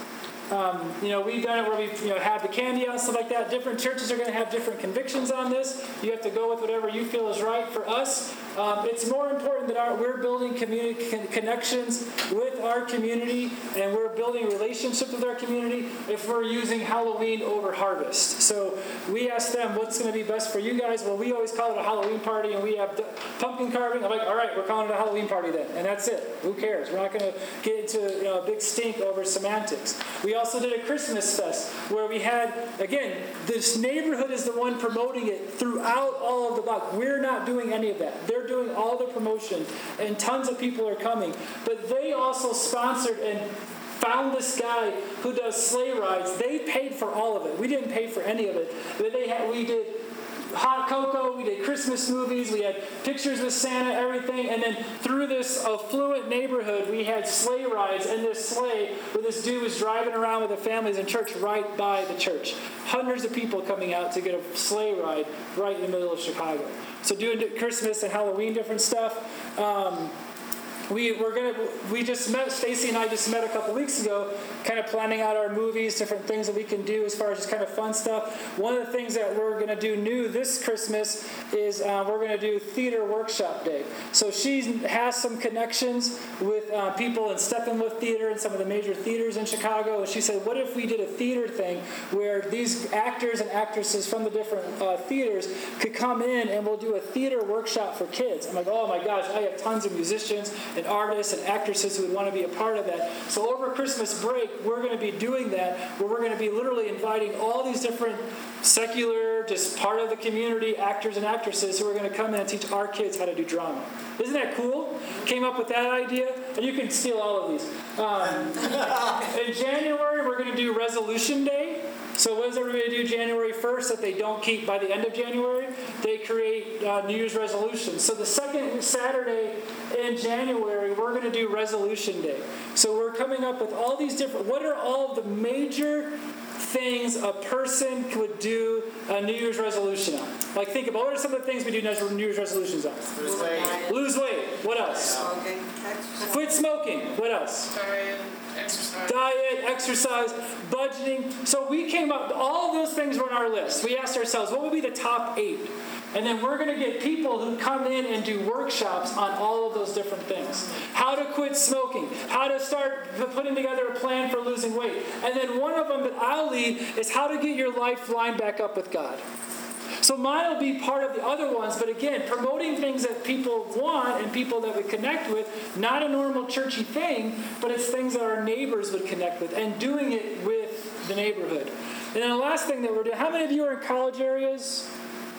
Um, you know, we've done it where we you know have the candy out and stuff like that. Different churches are going to have different convictions on this. You have to go with whatever you feel is right. For us, um, it's more important that our, we're building community con- connections with our community and we're building relationships with our community if we're using Halloween over harvest. So we ask them, what's going to be best for you guys? Well, we always call it a Halloween party and we have pumpkin carving. I'm like, all right, we're calling it a Halloween party then. And that's it. Who cares? We're not going to get into you know, a big stink over semantics. We also did a Christmas fest where we had, again, this neighborhood is the one promoting it throughout all of the block. We're not doing any of that. They're doing all the promotion, and tons of people are coming. But they also sponsored and found this guy who does sleigh rides. They paid for all of it. We didn't pay for any of it. But they had, we did hot cocoa, we did Christmas movies, we had pictures with Santa, everything, and then through this affluent neighborhood, we had sleigh rides in this sleigh where this dude was driving around with the families in church right by the church. Hundreds of people coming out to get a sleigh ride right in the middle of Chicago. So doing Christmas and Halloween different stuff. Um, we we're gonna we just met Stacy and I just met a couple weeks ago, kind of planning out our movies, different things that we can do as far as just kind of fun stuff. One of the things that we're gonna do new this Christmas is uh, we're gonna do theater workshop day. So she has some connections with uh, people in Steppenwolf Theater and some of the major theaters in Chicago, and she said, "What if we did a theater thing where these actors and actresses from the different uh, theaters could come in and we'll do a theater workshop for kids?" I'm like, "Oh my gosh, I have tons of musicians." Artists and actresses who would want to be a part of that. So over Christmas break, we're going to be doing that, where we're going to be literally inviting all these different secular, just part of the community actors and actresses who are going to come in and teach our kids how to do drama. Isn't that cool? Came up with that idea, and you can steal all of these. Um, in January, we're going to do Resolution Day. So what does everybody do January 1st that they don't keep by the end of January? They create uh, New Year's resolutions. So the second Saturday in January, we're going to do Resolution Day. So we're coming up with all these different, what are all the major things a person could do a New Year's resolution on? Like, think about what are some of the things we do New Year's resolutions on? Lose weight. Lose weight. What else? Smoking. Quit smoking. What else? Diet, exercise. Diet, exercise, budgeting. So we came up, all of those things were on our list. We asked ourselves, what would be the top eight? And then we're going to get people who come in and do workshops on all of those different things. How to quit smoking, how to start putting together a plan for losing weight. And then one of them that I'll lead is how to get your life lined back up with God. So mine will be part of the other ones, but again, promoting things that people want and people that we connect with, not a normal churchy thing, but it's things that our neighbors would connect with, and doing it with the neighborhood. And then the last thing that we're doing, how many of you are in college areas?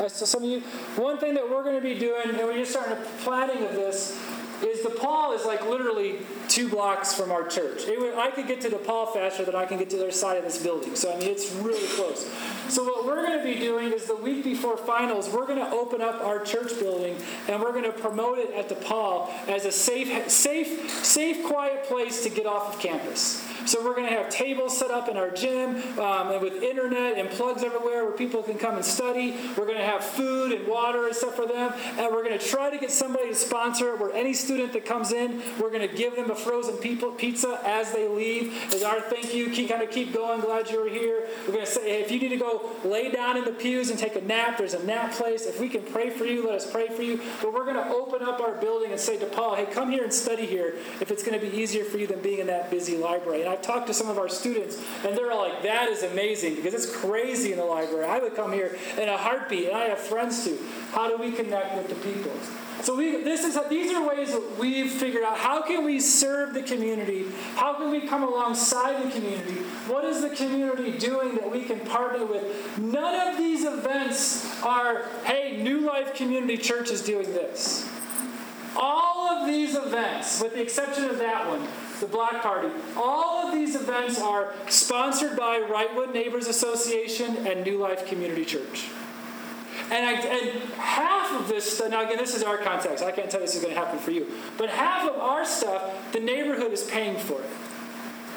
Uh, so some of you, one thing that we're going to be doing, and we're just starting the planning of this, is DePaul is like literally two blocks from our church. Would, I could get to DePaul faster than I can get to the other side of this building. So I mean, it's really close. So what we're going to be doing is the week before finals, we're going to open up our church building and we're going to promote it at DePaul as a safe, safe, safe, quiet place to get off of campus. So we're going to have tables set up in our gym um, and with internet and plugs everywhere where people can come and study. We're going to have food and water and stuff for them. And we're going to try to get somebody to sponsor it where any student that comes in, we're going to give them a frozen pizza as they leave as our thank you. Keep, kind of keep going. Glad you were here. We're going to say, if you need to go lay down in the pews and take a nap, there's a nap place. If we can pray for you, let us pray for you. But we're going to open up our building and say to Paul, hey, come here and study here if it's going to be easier for you than being in that busy library. And I've talked to some of our students, and they're all like, that is amazing because it's crazy in the library. I would come here in a heartbeat, and I have friends too. How do we connect with the people? So we, this is these are ways that we've figured out how can we serve the community? How can we come alongside the community? What is the community doing that we can partner with? None of these events are, hey, New Life Community Church is doing this. All of these events, with the exception of that one, the Black Party. All of these events are sponsored by Wrightwood Neighbors Association and New Life Community Church. And, I, and half of this now again, this is our context. I can't tell you this is going to happen for you. But half of our stuff, the neighborhood is paying for it.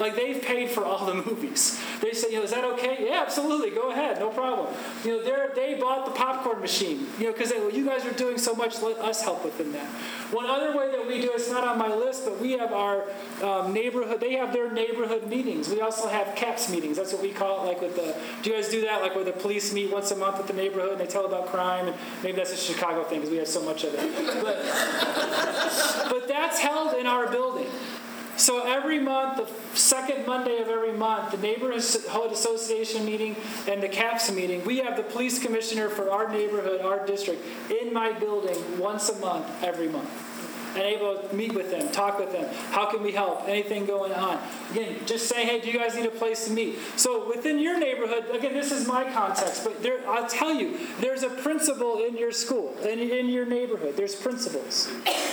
Like they've paid for all the movies. They say, you know, is that okay? Yeah, absolutely. Go ahead. No problem. You know, they they bought the popcorn machine, you know, because well, you guys are doing so much, let us help within that. One other way that we do, it's not on my list, but we have our um, neighborhood, they have their neighborhood meetings. We also have CAPS meetings. That's what we call it, like with the, do you guys do that? Like where the police meet once a month with the neighborhood and they tell about crime? And maybe that's a Chicago thing because we have so much of it. But, but that's held in our building. So every month, the second Monday of every month, the neighborhood association meeting and the CAPS meeting, we have the police commissioner for our neighborhood, our district, in my building once a month, every month and able to meet with them, talk with them. How can we help? Anything going on? Again, just saying, hey, do you guys need a place to meet? So within your neighborhood, again, this is my context, but there, I'll tell you, there's a principal in your school, in, in your neighborhood. There's principals.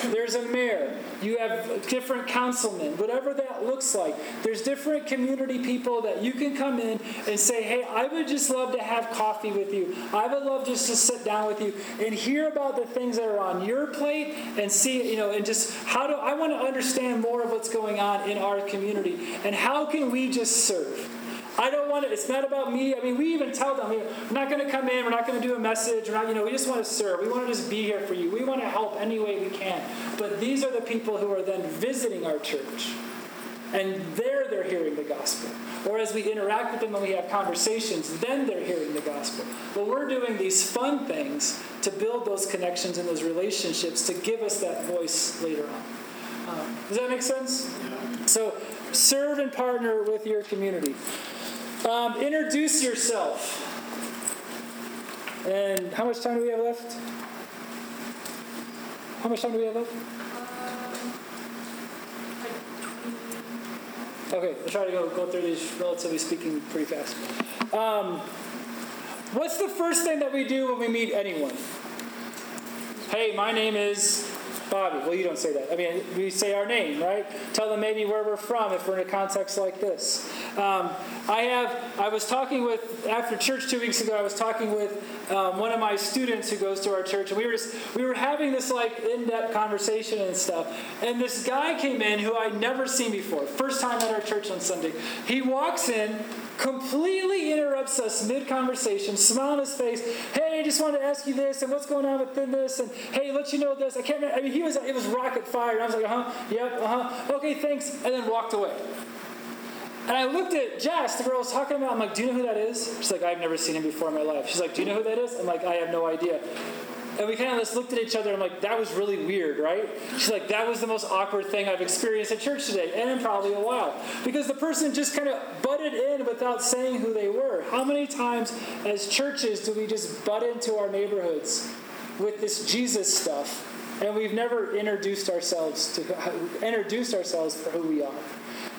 There's a mayor. You have different councilmen, whatever that looks like. There's different community people that you can come in and say, hey, I would just love to have coffee with you. I would love just to sit down with you and hear about the things that are on your plate and see, you know, and just how do I want to understand more of what's going on in our community and how can we just serve? I don't want to, it's not about me. I mean, we even tell them, we're not going to come in, we're not going to do a message, we're not, you know, we just want to serve. We want to just be here for you. We want to help any way we can. But these are the people who are then visiting our church. And there they're hearing the gospel. Or as we interact with them and we have conversations, then they're hearing the gospel. But we're doing these fun things to build those connections and those relationships to give us that voice later on. Um, does that make sense? Yeah. So serve and partner with your community. Um, introduce yourself. And how much time do we have left? How much time do we have left? Okay, I'll try to go, go through these relatively speaking pretty fast. Um, what's the first thing that we do when we meet anyone? Hey, my name is Bobby. Well, you don't say that. I mean, we say our name, right? Tell them maybe where we're from if we're in a context like this. Um, I have. I was talking with after church two weeks ago. I was talking with um, one of my students who goes to our church, and we were just, we were having this like in-depth conversation and stuff. And this guy came in who I'd never seen before. First time at our church on Sunday. He walks in completely interrupts us mid conversation, smile on his face. Hey, I just wanted to ask you this, and what's going on within this, and hey, let you know this. I can't. Remember. I mean, he was. It was rocket fire. And I was like, uh huh, yep, uh huh. Okay, thanks, and then walked away. And I looked at Jess, the girl I was talking about. I'm like, do you know who that is? She's like, I've never seen him before in my life. She's like, do you know who that is? I'm like, I have no idea. And we kind of just looked at each other. I'm like, that was really weird, right? She's like, that was the most awkward thing I've experienced at church today, and in probably a while. Because the person just kind of butted in without saying who they were. How many times as churches do we just butt into our neighborhoods with this Jesus stuff, and we've never introduced ourselves to introduced ourselves for who we are?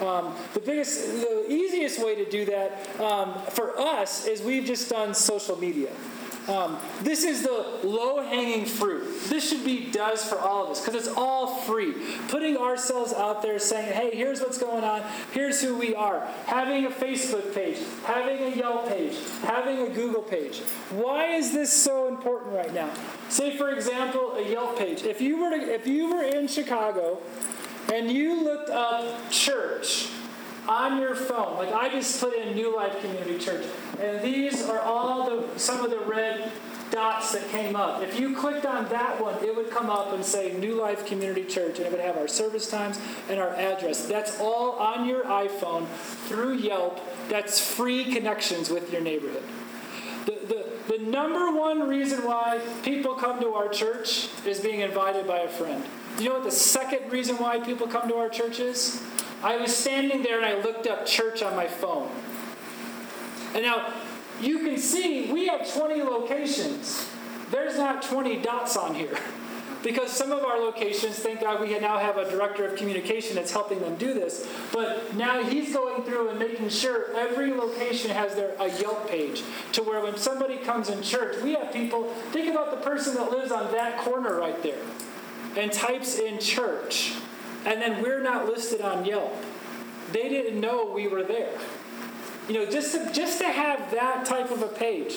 Um, the biggest, the easiest way to do that um, for us is we've just done social media. Um, this is the low hanging fruit. This should be does for all of us because it's all free. Putting ourselves out there saying, hey, here's what's going on, here's who we are. Having a Facebook page, having a Yelp page, having a Google page. Why is this so important right now? Say, for example, a Yelp page. If you were, to, if you were in Chicago and you looked up church, on your phone. Like I just put in New Life Community Church, and these are all the some of the red dots that came up. If you clicked on that one, it would come up and say New Life Community Church, and it would have our service times and our address. That's all on your iPhone through Yelp. That's free connections with your neighborhood. The, the, the number one reason why people come to our church is being invited by a friend. Do you know what the second reason why people come to our church is? I was standing there and I looked up church on my phone. And now you can see we have 20 locations. There's not 20 dots on here. Because some of our locations, thank God we now have a director of communication that's helping them do this. But now he's going through and making sure every location has their a Yelp page to where when somebody comes in church, we have people, think about the person that lives on that corner right there and types in church and then we're not listed on Yelp. They didn't know we were there. You know, just to, just to have that type of a page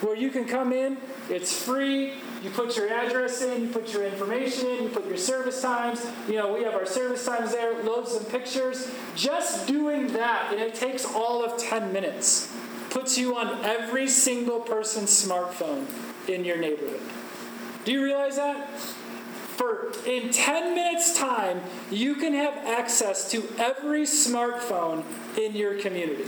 where you can come in, it's free, You put your address in, you put your information in, you put your service times. You know, we have our service times there, loads of pictures. Just doing that, and it takes all of 10 minutes, puts you on every single person's smartphone in your neighborhood. Do you realize that? For in 10 minutes time, you can have access to every smartphone in your community.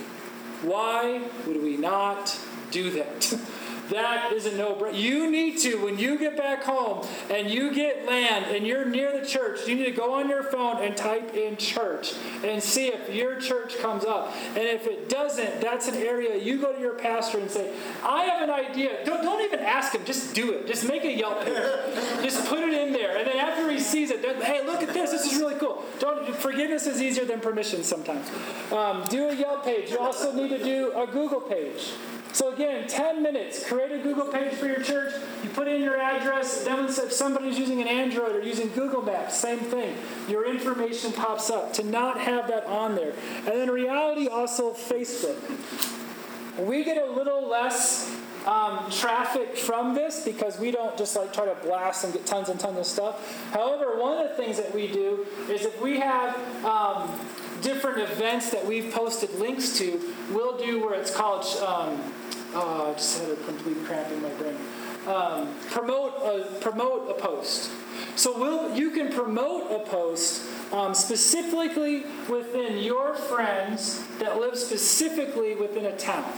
Why would we not do that? That is a no brainer. You need to, when you get back home and you get land and you're near the church, you need to go on your phone and type in church and see if your church comes up. And if it doesn't, that's an area you go to your pastor and say, I have an idea. Don't, don't even ask him, just do it. Just make a Yelp page. just put it in there. And then after he sees it, hey, look at this. This is really cool. Don't Forgiveness is easier than permission sometimes. Um, do a Yelp page. You also need to do a Google page. So again, 10 minutes, create a Google page for your church. You put in your address. Then if somebody's using an Android or using Google Maps, same thing. Your information pops up. To not have that on there. And then reality also Facebook. We get a little less um, traffic from this because we don't just like try to blast and get tons and tons of stuff. However, one of the things that we do is if we have um, different events that we've posted links to, we'll do where it's called um, Oh, I just had a complete cramp in my brain. Um, promote a promote a post. So will you can promote a post um, specifically within your friends that live specifically within a town.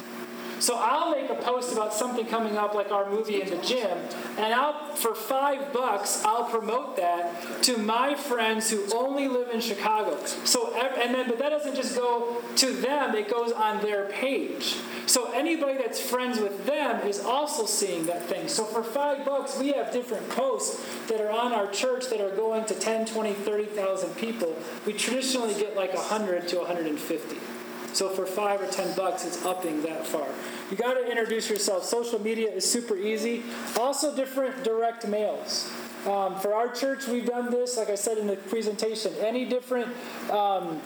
So I'll make a post about something coming up, like our movie in the gym, and I'll for five bucks I'll promote that to my friends who only live in Chicago. So and then but that doesn't just go to them; it goes on their page. So anybody that's friends with them is also seeing that thing. So for five bucks, we have different posts that are on our church that are going to 10, 20, 30,000 people. We traditionally get like 100 to 150. So for five or ten bucks, it's upping that far. You got to introduce yourself. Social media is super easy. Also, different direct mails. Um, for our church, we've done this, like I said in the presentation. Any different um,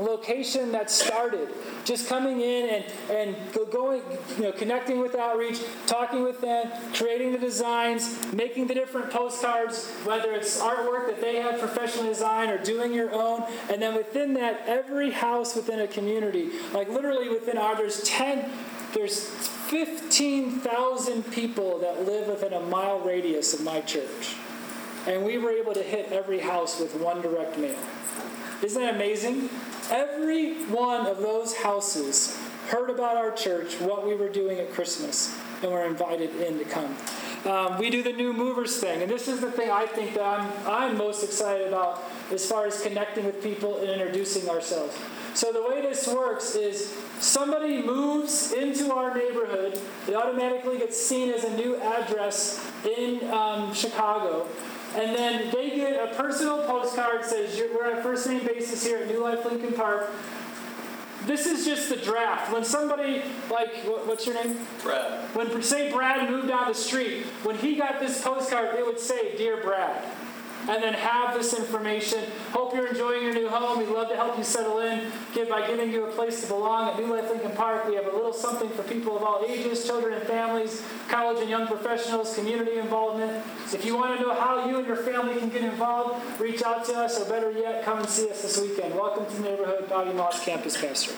location that started. Just coming in and, and going you know connecting with outreach talking with them creating the designs making the different postcards whether it's artwork that they have professionally designed or doing your own. And then within that every house within a community like literally within our there's 10 there's 15,000 people that live within a mile radius of my church. And we were able to hit every house with one direct mail isn't that amazing Every one of those houses heard about our church, what we were doing at Christmas, and were invited in to come. Um, we do the new movers thing, and this is the thing I think that I'm, I'm most excited about as far as connecting with people and introducing ourselves. So the way this works is somebody moves into our neighborhood, it automatically gets seen as a new address in um, Chicago. And then they get a personal postcard says we're on a first name basis here at New Life Lincoln Park. This is just the draft. When somebody like what's your name? Brad. When say Brad moved down the street, when he got this postcard, it would say, "Dear Brad." And then have this information. Hope you're enjoying your new home. We'd love to help you settle in by giving you a place to belong. At New Life Lincoln Park, we have a little something for people of all ages, children and families, college and young professionals, community involvement. If you want to know how you and your family can get involved, reach out to us, or better yet, come and see us this weekend. Welcome to the neighborhood, Bobby Moss Campus Pastor.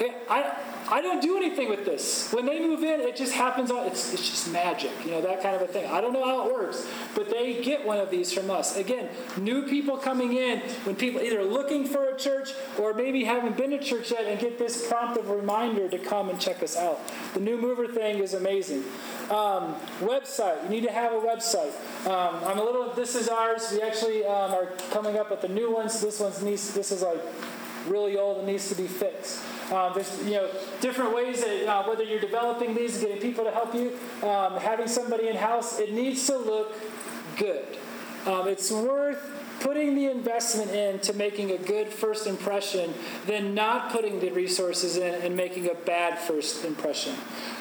I, I don't do anything with this. When they move in, it just happens. It's, it's just magic, you know, that kind of a thing. I don't know how it works, but they get one of these from us. Again, new people coming in, when people either looking for a church or maybe haven't been to church yet and get this prompt of reminder to come and check us out. The new mover thing is amazing. Um, website, you need to have a website. Um, I'm a little, this is ours. We actually um, are coming up with the new ones. This one's this is like really old and needs to be fixed. Um, there's you know different ways that uh, whether you're developing these, getting people to help you, um, having somebody in house, it needs to look good. Um, it's worth putting the investment in to making a good first impression than not putting the resources in and making a bad first impression.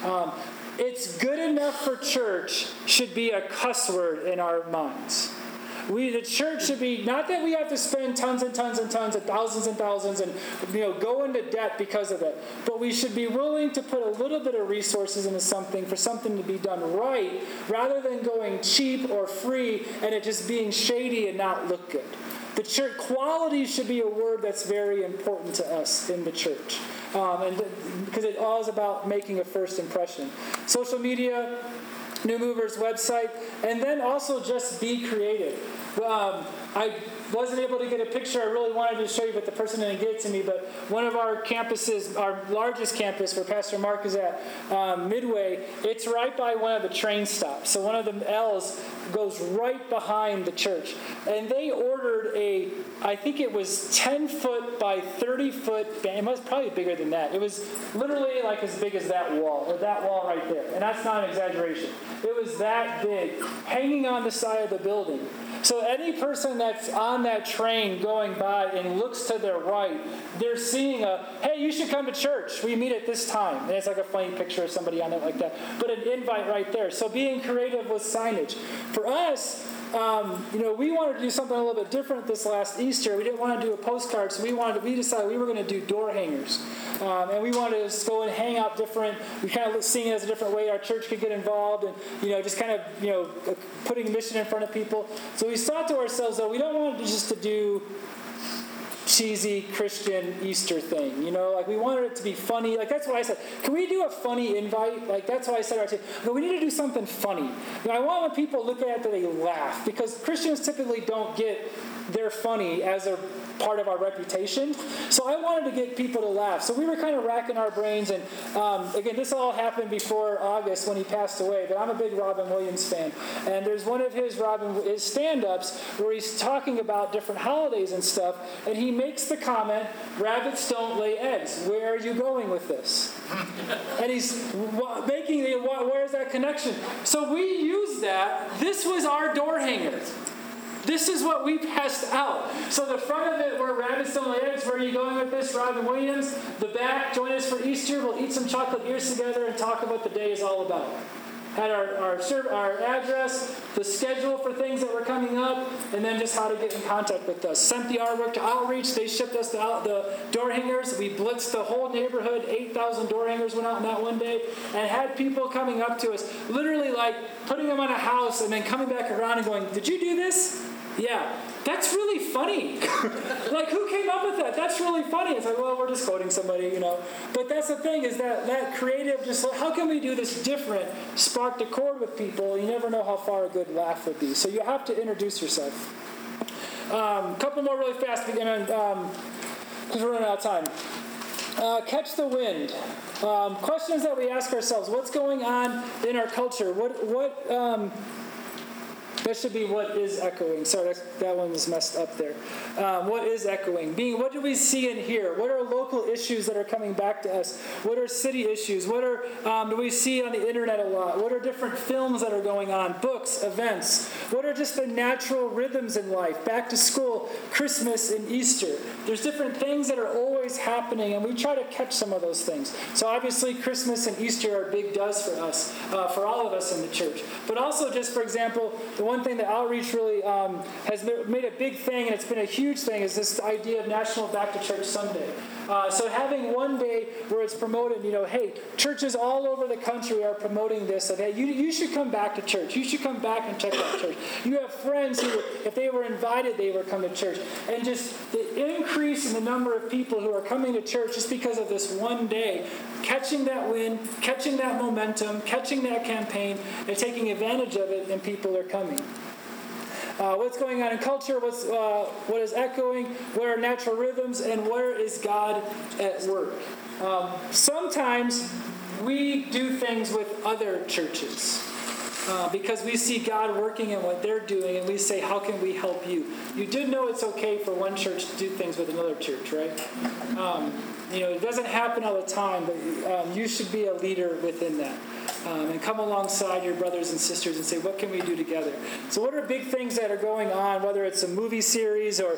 Um, it's good enough for church should be a cuss word in our minds. We, the church should be, not that we have to spend tons and tons and tons and thousands and thousands and, you know, go into debt because of it, but we should be willing to put a little bit of resources into something for something to be done right rather than going cheap or free and it just being shady and not look good. The church quality should be a word that's very important to us in the church, um, and because it all is about making a first impression. Social media, New Movers website, and then also just be creative. Um, I wasn't able to get a picture I really wanted to show you, but the person didn't get it to me. But one of our campuses, our largest campus where Pastor Mark is at, um, Midway, it's right by one of the train stops. So one of the L's goes right behind the church. And they ordered a, I think it was 10 foot by 30 foot, it was probably bigger than that. It was literally like as big as that wall, or that wall right there. And that's not an exaggeration. It was that big, hanging on the side of the building. So any person that's on that train going by and looks to their right, they're seeing a, hey, you should come to church. We meet at this time. And it's like a funny picture of somebody on it like that. But an invite right there. So being creative with signage. For us, um, you know, we wanted to do something a little bit different this last Easter. We didn't want to do a postcard, so we wanted to, we decided we were going to do door hangers. Um, and we wanted to go and hang out different. We kind of seeing it as a different way our church could get involved, and you know, just kind of you know, putting mission in front of people. So we thought to ourselves, though, we don't want just to do cheesy Christian Easter thing. You know, like we wanted it to be funny. Like that's why I said, can we do a funny invite? Like that's why I said, our team, we need to do something funny. You know, I want when people look at it that they laugh because Christians typically don't get their funny as a part of our reputation. So I wanted to get people to laugh. So we were kind of racking our brains. And um, again, this all happened before August when he passed away. But I'm a big Robin Williams fan. And there's one of his Robin his stand-ups where he's talking about different holidays and stuff. And he makes the comment, "Rabbits don't lay eggs." Where are you going with this? and he's making the where's that connection? So we use that. This was our door hanger. This is what we passed out. So the front of it were rabbits don't lay eggs. Where are you going with this, Robin Williams? The back, join us for Easter. We'll eat some chocolate ears together and talk about the day is all about. Had our, our, our address, the schedule for things that were coming up, and then just how to get in contact with us. Sent the artwork to Outreach. They shipped us the, out, the door hangers. We blitzed the whole neighborhood. 8,000 door hangers went out in that one day. And had people coming up to us, literally like putting them on a house and then coming back around and going, Did you do this? Yeah, that's really funny. like, who came up with that? That's really funny. It's like, well, we're just quoting somebody, you know. But that's the thing is that that creative, just like, how can we do this different? Sparked a chord with people. You never know how far a good laugh would be. So you have to introduce yourself. A um, couple more really fast, because um, we're running out of time. Uh, catch the wind. Um, questions that we ask ourselves: What's going on in our culture? What what um, that should be what is echoing. Sorry, that one was messed up there. Um, what is echoing? Being, what do we see and hear? What are local issues that are coming back to us? What are city issues? What are um, do we see on the internet a lot? What are different films that are going on? Books, events. What are just the natural rhythms in life? Back to school, Christmas, and Easter. There's different things that are always happening, and we try to catch some of those things. So obviously, Christmas and Easter are big does for us, uh, for all of us in the church. But also, just for example, the one thing that Outreach really um, has made a big thing, and it's been a huge thing, is this idea of National Back to Church Sunday. Uh, so having one day where it's promoted, you know, hey, churches all over the country are promoting this. That hey, you, you should come back to church. You should come back and check out church. You have friends who, if they were invited, they would come to church. And just the increase in the number of people who are coming to church just because of this one day, catching that wind, catching that momentum, catching that campaign, and taking advantage of it, and people are coming. Uh, what's going on in culture, what's, uh, what is echoing, what are natural rhythms, and where is God at work. Um, sometimes we do things with other churches. Uh, because we see God working in what they're doing, and we say, How can we help you? You did know it's okay for one church to do things with another church, right? Um, you know, it doesn't happen all the time, but um, you should be a leader within that. Um, and come alongside your brothers and sisters and say, what can we do together? So, what are big things that are going on, whether it's a movie series or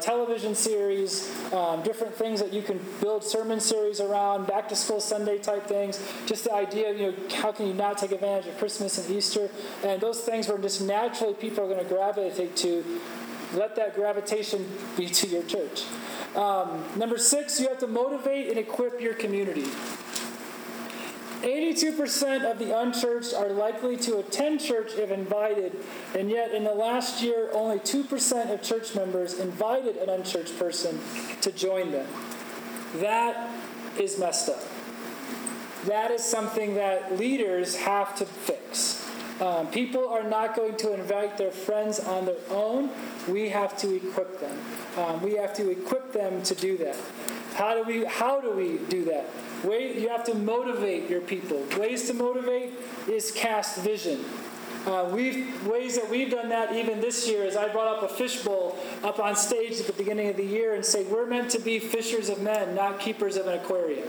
television series, um, different things that you can build sermon series around, back to school Sunday type things, just the idea of, you know, how can you not take advantage of Christmas and Easter? And those things where just naturally people are going to gravitate to, let that gravitation be to your church. Um, number six, you have to motivate and equip your community. 82% of the unchurched are likely to attend church if invited, and yet in the last year, only 2% of church members invited an unchurched person to join them. That is messed up. That is something that leaders have to fix. Um, people are not going to invite their friends on their own. We have to equip them. Um, we have to equip them to do that. How do we? How do we do that? Way, you have to motivate your people. Ways to motivate is cast vision. Uh, we've ways that we've done that even this year is I brought up a fishbowl up on stage at the beginning of the year and say we're meant to be fishers of men, not keepers of an aquarium.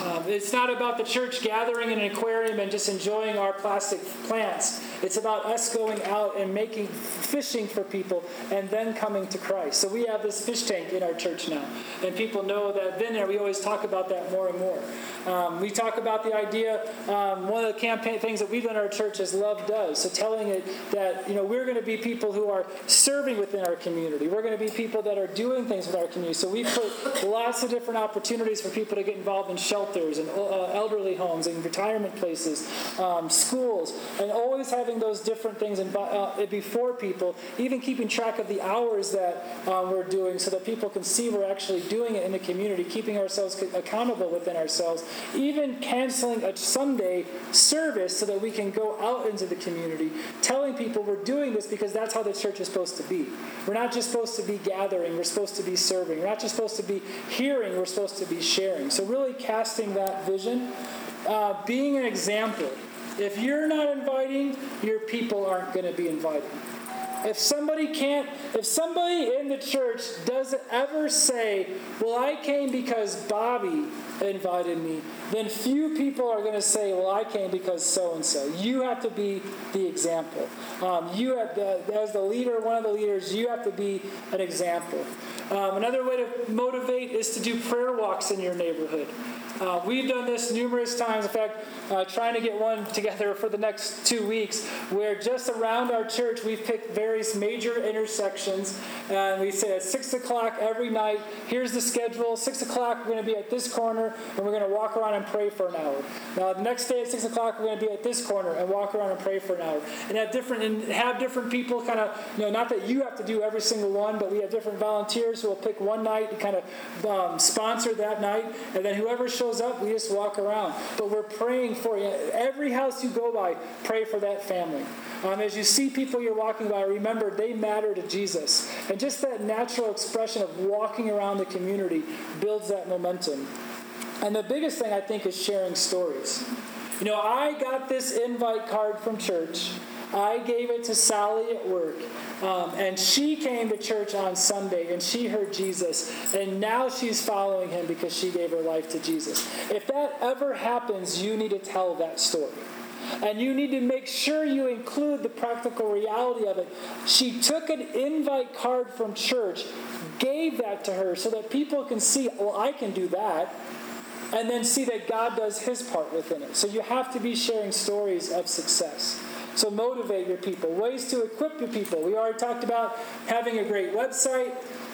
Um, it's not about the church gathering in an aquarium and just enjoying our plastic plants. It's about us going out and making fishing for people and then coming to Christ. So we have this fish tank in our church now, and people know that. Then there, we always talk about that more and more. Um, we talk about the idea. Um, one of the campaign things that we've done in our church is love does. So telling it that you know we're going to be people who are serving within our community. We're going to be people that are doing things with our community. So we put lots of different opportunities for people to get involved in shelters and uh, elderly homes and retirement places, um, schools, and always having those different things in, uh, before people. Even keeping track of the hours that um, we're doing, so that people can see we're actually doing it in the community. Keeping ourselves accountable within ourselves even canceling a Sunday service so that we can go out into the community, telling people we're doing this because that's how the church is supposed to be. We're not just supposed to be gathering, we're supposed to be serving. We're not just supposed to be hearing, we're supposed to be sharing. So, really casting that vision, uh, being an example. If you're not inviting, your people aren't going to be invited. If somebody can't, if somebody in the church doesn't ever say, Well, I came because Bobby invited me, then few people are going to say, Well, I came because so and so. You have to be the example. Um, you have, the, as the leader, one of the leaders, you have to be an example. Um, another way to motivate is to do prayer walks in your neighborhood. Uh, we've done this numerous times. In fact, uh, trying to get one together for the next two weeks, where just around our church we've picked various major intersections, and we say at six o'clock every night. Here's the schedule. Six o'clock we're going to be at this corner, and we're going to walk around and pray for an hour. Now the next day at six o'clock we're going to be at this corner and walk around and pray for an hour, and have different and have different people kind of you know not that you have to do every single one, but we have different volunteers who will pick one night and kind of um, sponsor that night, and then whoever shows shows up, we just walk around. But we're praying for you. Every house you go by, pray for that family. Um, as you see people you're walking by, remember they matter to Jesus. And just that natural expression of walking around the community builds that momentum. And the biggest thing I think is sharing stories. You know, I got this invite card from church. I gave it to Sally at work. Um, and she came to church on Sunday and she heard Jesus. And now she's following him because she gave her life to Jesus. If that ever happens, you need to tell that story. And you need to make sure you include the practical reality of it. She took an invite card from church, gave that to her so that people can see, well, I can do that and then see that God does his part within it. So you have to be sharing stories of success. So motivate your people. Ways to equip your people. We already talked about having a great website.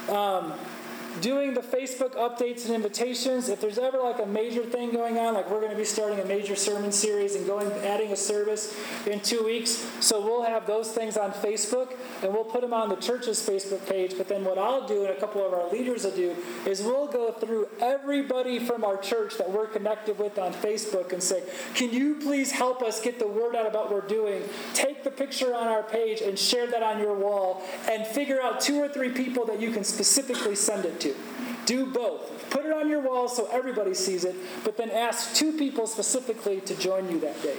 Um, doing the Facebook updates and invitations. If there's ever like a major thing going on, like we're going to be starting a major sermon series and going adding a service in two weeks, so we'll have those things on Facebook and we'll put them on the church's Facebook page. But then what I'll do and a couple of our leaders will do is we'll go through everybody from our church that we're connected with on Facebook and say, "Can you please help us get the word out about what we're doing? Take the picture on our page and share that on your wall, and figure out two or three people that you can specifically send it to." Do both. Put it on your wall so everybody sees it, but then ask two people specifically to join you that day.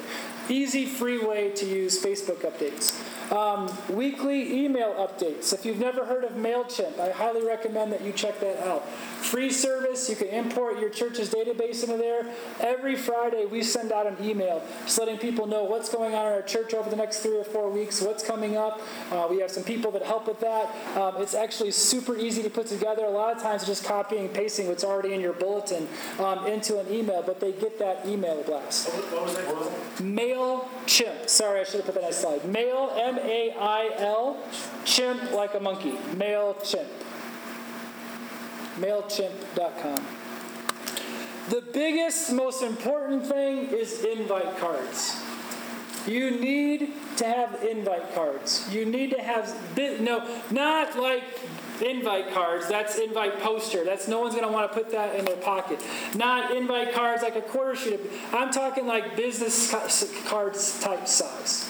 Easy, free way to use Facebook updates. Um, weekly email updates. If you've never heard of MailChimp, I highly recommend that you check that out. Free service, you can import your church's database into there. Every Friday, we send out an email just letting people know what's going on in our church over the next three or four weeks, what's coming up. Uh, we have some people that help with that. Um, it's actually super easy to put together. A lot of times, just copying and pasting what's already in your bulletin um, into an email, but they get that email blast. What was that? MailChimp. Sorry, I should have put that on slide. Mail, M A I L, chimp like a monkey. MailChimp. MailChimp.com. The biggest, most important thing is invite cards. You need to have invite cards. You need to have, no, not like invite cards. That's invite poster. That's no one's going to want to put that in their pocket. Not invite cards like a quarter sheet. I'm talking like business cards type size.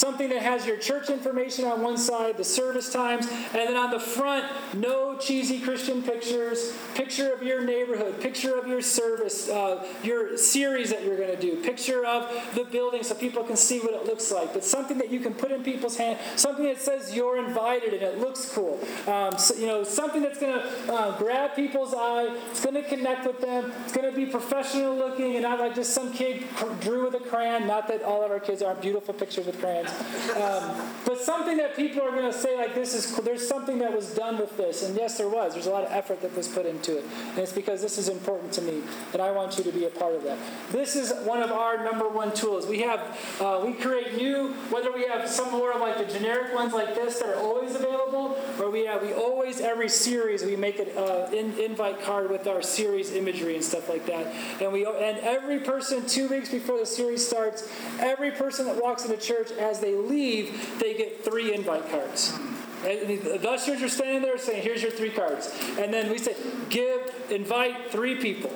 Something that has your church information on one side, the service times, and then on the front, no cheesy Christian pictures, picture of your neighborhood, picture of your service, uh, your series that you're going to do, picture of the building so people can see what it looks like. But something that you can put in people's hand, something that says you're invited and it looks cool. Um, so, you know, something that's going to uh, grab people's eye, it's going to connect with them, it's going to be professional looking and not like just some kid drew with a crayon. Not that all of our kids aren't beautiful pictures with crayons. Um, but something that people are going to say, like, this is cool. There's something that was done with this. And yes, there was. There's a lot of effort that was put into it. And it's because this is important to me. And I want you to be a part of that. This is one of our number one tools. We have, uh, we create new, whether we have some more of like the generic ones like this that are always available, or we have, we always, every series, we make an uh, in, invite card with our series imagery and stuff like that. And we, and every person, two weeks before the series starts, every person that walks into church as they leave, they get three invite cards. And the ushers are standing there saying, Here's your three cards. And then we say, Give, invite three people.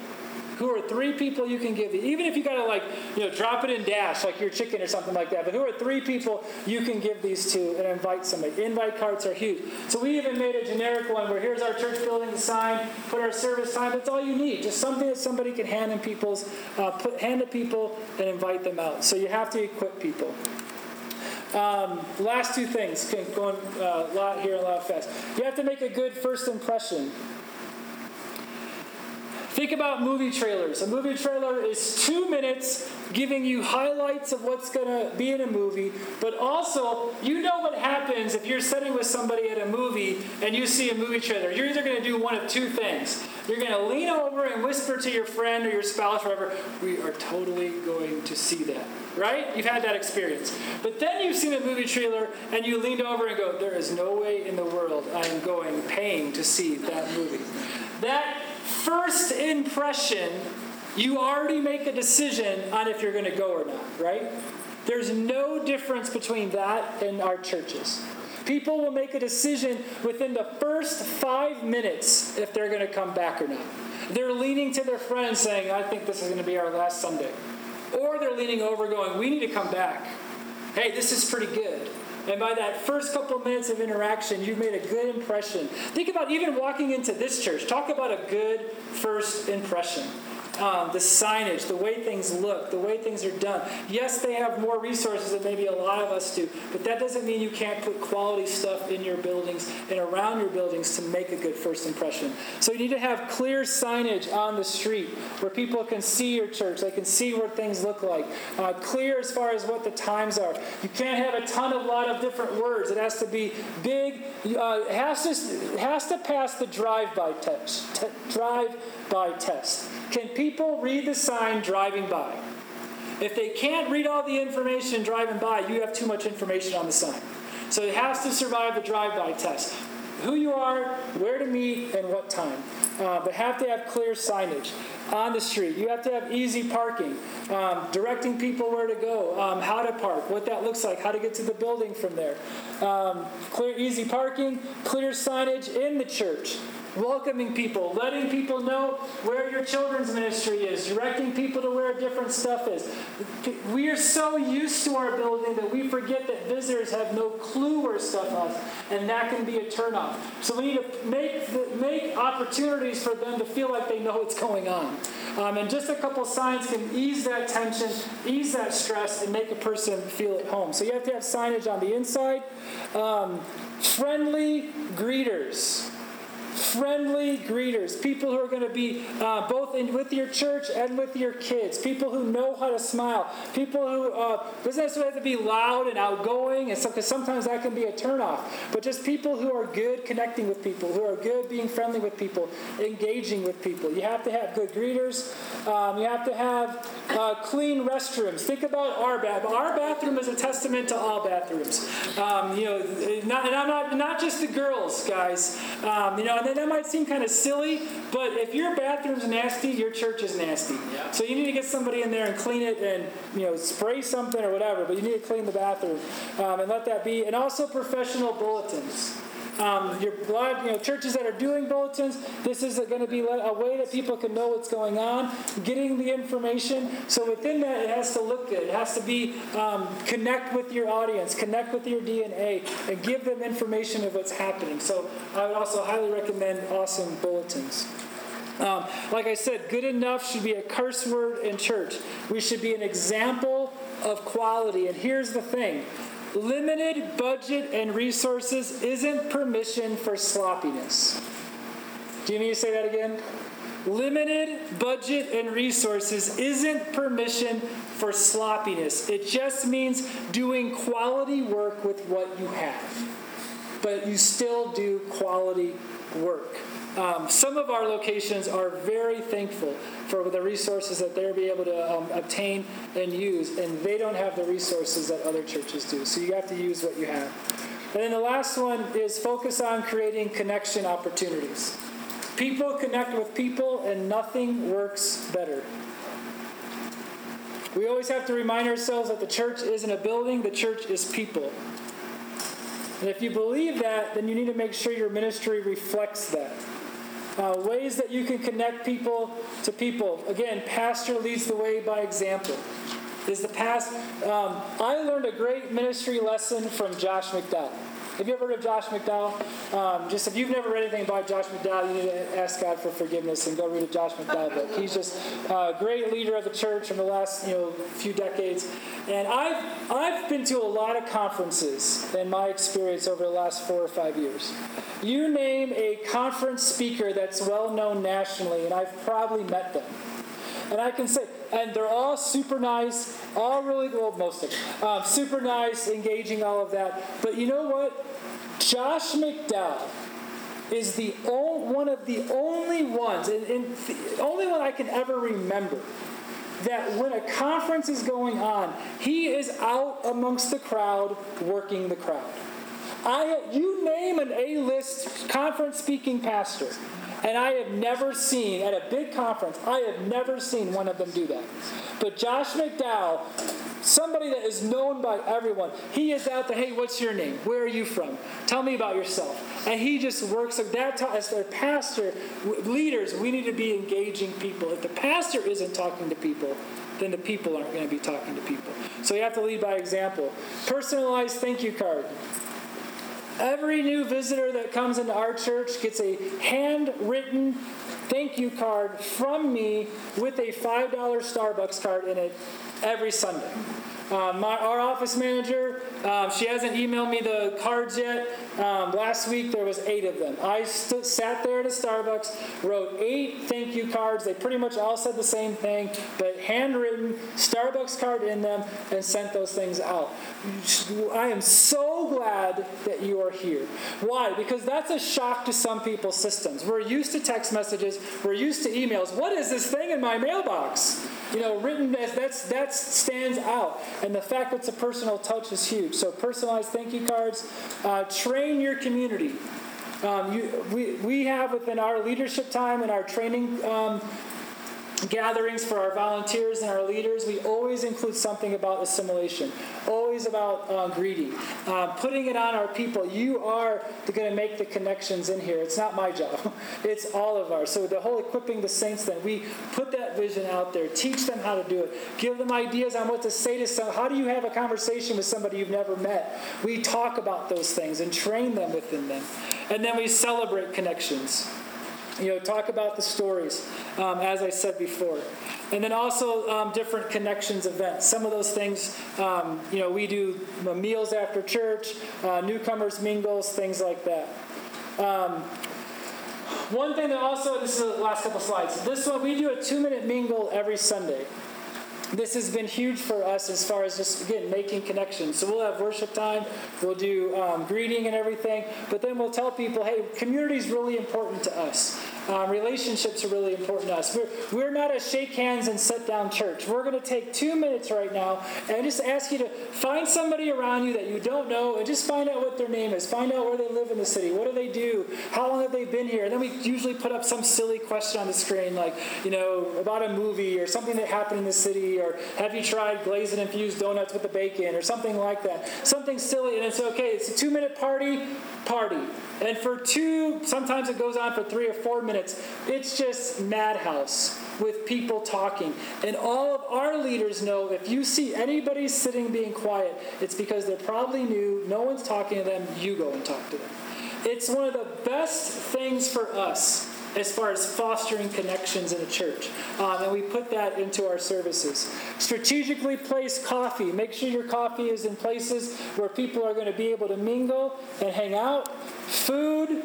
Who are three people you can give? Even if you gotta like, you know, drop it in dash like your chicken or something like that. But who are three people you can give these to and invite somebody? Invite cards are huge. So we even made a generic one where here's our church building sign, put our service time. That's all you need. Just something that somebody can hand in people's, uh, put hand to people and invite them out. So you have to equip people. Um, last two things, going uh, a lot here, a lot fast. You have to make a good first impression. Think about movie trailers. A movie trailer is two minutes giving you highlights of what's going to be in a movie, but also you know what happens if you're sitting with somebody at a movie and you see a movie trailer. You're either going to do one of two things. You're going to lean over and whisper to your friend or your spouse, whatever, we are totally going to see that right? You've had that experience. But then you've seen a movie trailer and you leaned over and go, there is no way in the world I am going paying to see that movie. That first impression, you already make a decision on if you're going to go or not, right? There's no difference between that and our churches. People will make a decision within the first five minutes if they're going to come back or not. They're leaning to their friends saying, I think this is going to be our last Sunday. Or they're leaning over going, We need to come back. Hey, this is pretty good. And by that first couple minutes of interaction, you've made a good impression. Think about even walking into this church. Talk about a good first impression um, the signage, the way things look, the way things are done. Yes, they have more resources than maybe a lot of us do, but that doesn't mean you can't put quality stuff in your buildings and around your buildings to make a good first impression. So you need to have clear signage on the street where people can see your church, they can see what things look like. Uh, clear as far as what the times are. You can't have a ton of lot of different words. It has to be big. Uh, has to has to pass the drive-by test. T- drive-by test. Can people read the sign driving by? If they can't read all the information driving by, you have too much information on the sign. So it has to survive the drive by test. Who you are, where to meet, and what time. Uh, but have to have clear signage on the street. You have to have easy parking, um, directing people where to go, um, how to park, what that looks like, how to get to the building from there. Um, clear, easy parking, clear signage in the church. Welcoming people, letting people know where your children's ministry is, directing people to where different stuff is. We are so used to our building that we forget that visitors have no clue where stuff is, and that can be a turnoff. So we need to make, make opportunities for them to feel like they know what's going on. Um, and just a couple signs can ease that tension, ease that stress, and make a person feel at home. So you have to have signage on the inside. Um, friendly greeters friendly greeters, people who are going to be uh, both in, with your church and with your kids, people who know how to smile, people who uh, doesn't necessarily have to be loud and outgoing, and because sometimes that can be a turnoff, but just people who are good connecting with people, who are good being friendly with people, engaging with people. You have to have good greeters. Um, you have to have uh, clean restrooms. Think about our bath. Our bathroom is a testament to all bathrooms. Um, you know, not, and I'm not not just the girls, guys. Um, you know, and that might seem kind of silly, but if your bathroom's nasty, your church is nasty. Yeah. So you need to get somebody in there and clean it and you know spray something or whatever. But you need to clean the bathroom um, and let that be. And also professional bulletins. Um, your blood, you know, churches that are doing bulletins, this is going to be a way that people can know what's going on, getting the information. So within that, it has to look good. It has to be um, connect with your audience, connect with your DNA, and give them information of what's happening. So I would also highly recommend awesome bulletins. Um, like I said, good enough should be a curse word in church. We should be an example of quality. And here's the thing Limited budget and resources isn't permission for sloppiness. Do you need to say that again? Limited budget and resources isn't permission for sloppiness. It just means doing quality work with what you have. But you still do quality work. Um, some of our locations are very thankful for the resources that they'll be able to um, obtain and use, and they don't have the resources that other churches do. So you have to use what you have. And then the last one is focus on creating connection opportunities. People connect with people, and nothing works better. We always have to remind ourselves that the church isn't a building, the church is people. And if you believe that, then you need to make sure your ministry reflects that. Uh, ways that you can connect people to people. Again, pastor leads the way by example. Is the past? Um, I learned a great ministry lesson from Josh McDowell. Have you ever heard of Josh McDowell? Um, just if you've never read anything about Josh McDowell, you need to ask God for forgiveness and go read a Josh McDowell book. He's just a great leader of the church in the last you know few decades. And I've I've been to a lot of conferences in my experience over the last four or five years. You name a conference speaker that's well known nationally, and I've probably met them. And I can say, and they're all super nice, all really well, most of them, um, super nice, engaging, all of that. But you know what? Josh McDowell is the only, one of the only ones, and, and the only one I can ever remember that when a conference is going on, he is out amongst the crowd working the crowd. I, you name an A-list conference speaking pastor, and I have never seen, at a big conference, I have never seen one of them do that. But Josh McDowell, somebody that is known by everyone, he is out there, hey, what's your name? Where are you from? Tell me about yourself. And he just works at that time. As a pastor, leaders, we need to be engaging people. If the pastor isn't talking to people, then the people aren't going to be talking to people. So you have to lead by example. Personalized thank you card. Every new visitor that comes into our church gets a handwritten thank you card from me with a $5 Starbucks card in it every Sunday. Um, my, our office manager, um, she hasn't emailed me the cards yet. Um, last week there was eight of them. I st- sat there at a Starbucks, wrote eight thank you cards. They pretty much all said the same thing, but handwritten Starbucks card in them, and sent those things out. I am so glad that you are here. Why? Because that's a shock to some people's systems. We're used to text messages. We're used to emails. What is this thing in my mailbox? You know, written that's that stands out, and the fact that it's a personal touch is huge. So personalized thank you cards. Uh, train your community. Um, you, we, we have within our leadership time and our training um, gatherings for our volunteers and our leaders, we always include something about assimilation, always about uh, greeting, uh, putting it on our people. You are going to make the connections in here. It's not my job, it's all of ours. So, the whole equipping the saints, then, we put that vision out there, teach them how to do it, give them ideas on what to say to someone. How do you have a conversation with somebody you've never met? We talk about those things and train them within them. And then we celebrate connections you know, talk about the stories, um, as I said before. And then also um, different connections events. Some of those things, um, you know, we do meals after church, uh, newcomers mingles, things like that. Um, one thing that also, this is the last couple slides. This one, we do a two minute mingle every Sunday this has been huge for us as far as just again making connections. So we'll have worship time we'll do um, greeting and everything but then we'll tell people hey community is really important to us um, relationships are really important to us. We're, we're not a shake hands and sit down church. We're going to take two minutes right now and just ask you to find somebody around you that you don't know and just find out what their name is. Find out where they live in the city. What do they do? How long have they been here? And then we usually put up some silly question on the screen, like, you know, about a movie or something that happened in the city, or have you tried glazed and infused donuts with the bacon, or something like that. Something silly, and it's okay. It's a two minute party, party. And for two, sometimes it goes on for three or four minutes. It's just madhouse with people talking. And all of our leaders know if you see anybody sitting being quiet, it's because they're probably new, no one's talking to them, you go and talk to them. It's one of the best things for us as far as fostering connections in a church. Um, and we put that into our services. Strategically place coffee. Make sure your coffee is in places where people are going to be able to mingle and hang out. Food,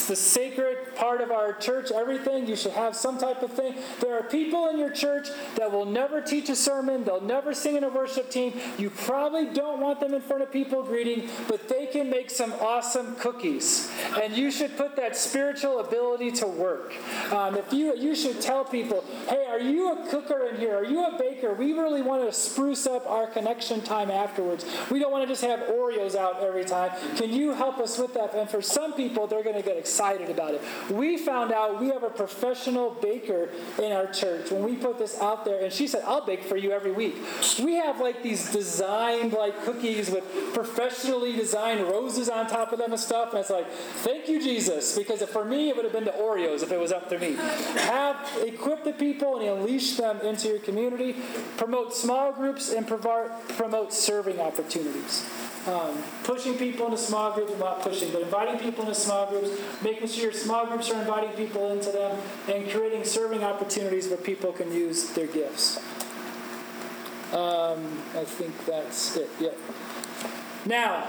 it's the sacred part of our church, everything. You should have some type of thing. There are people in your church that will never teach a sermon, they'll never sing in a worship team. You probably don't want them in front of people greeting, but they can make some awesome cookies. And you should put that spiritual ability to work. Um, if you you should tell people, hey, are you a cooker in here? Are you a baker? We really want to spruce up our connection time afterwards. We don't want to just have Oreos out every time. Can you help us with that? And for some people, they're going to get excited excited about it. We found out we have a professional baker in our church when we put this out there, and she said, I'll bake for you every week. We have like these designed like cookies with professionally designed roses on top of them and stuff, and it's like, thank you, Jesus, because for me, it would have been the Oreos if it was up to me. Have equip the people and unleash them into your community, promote small groups, and promote serving opportunities um, pushing people into small groups, not pushing, but inviting people into small groups, making sure your small groups are inviting people into them, and creating serving opportunities where people can use their gifts. Um, I think that's it. Yep. Now,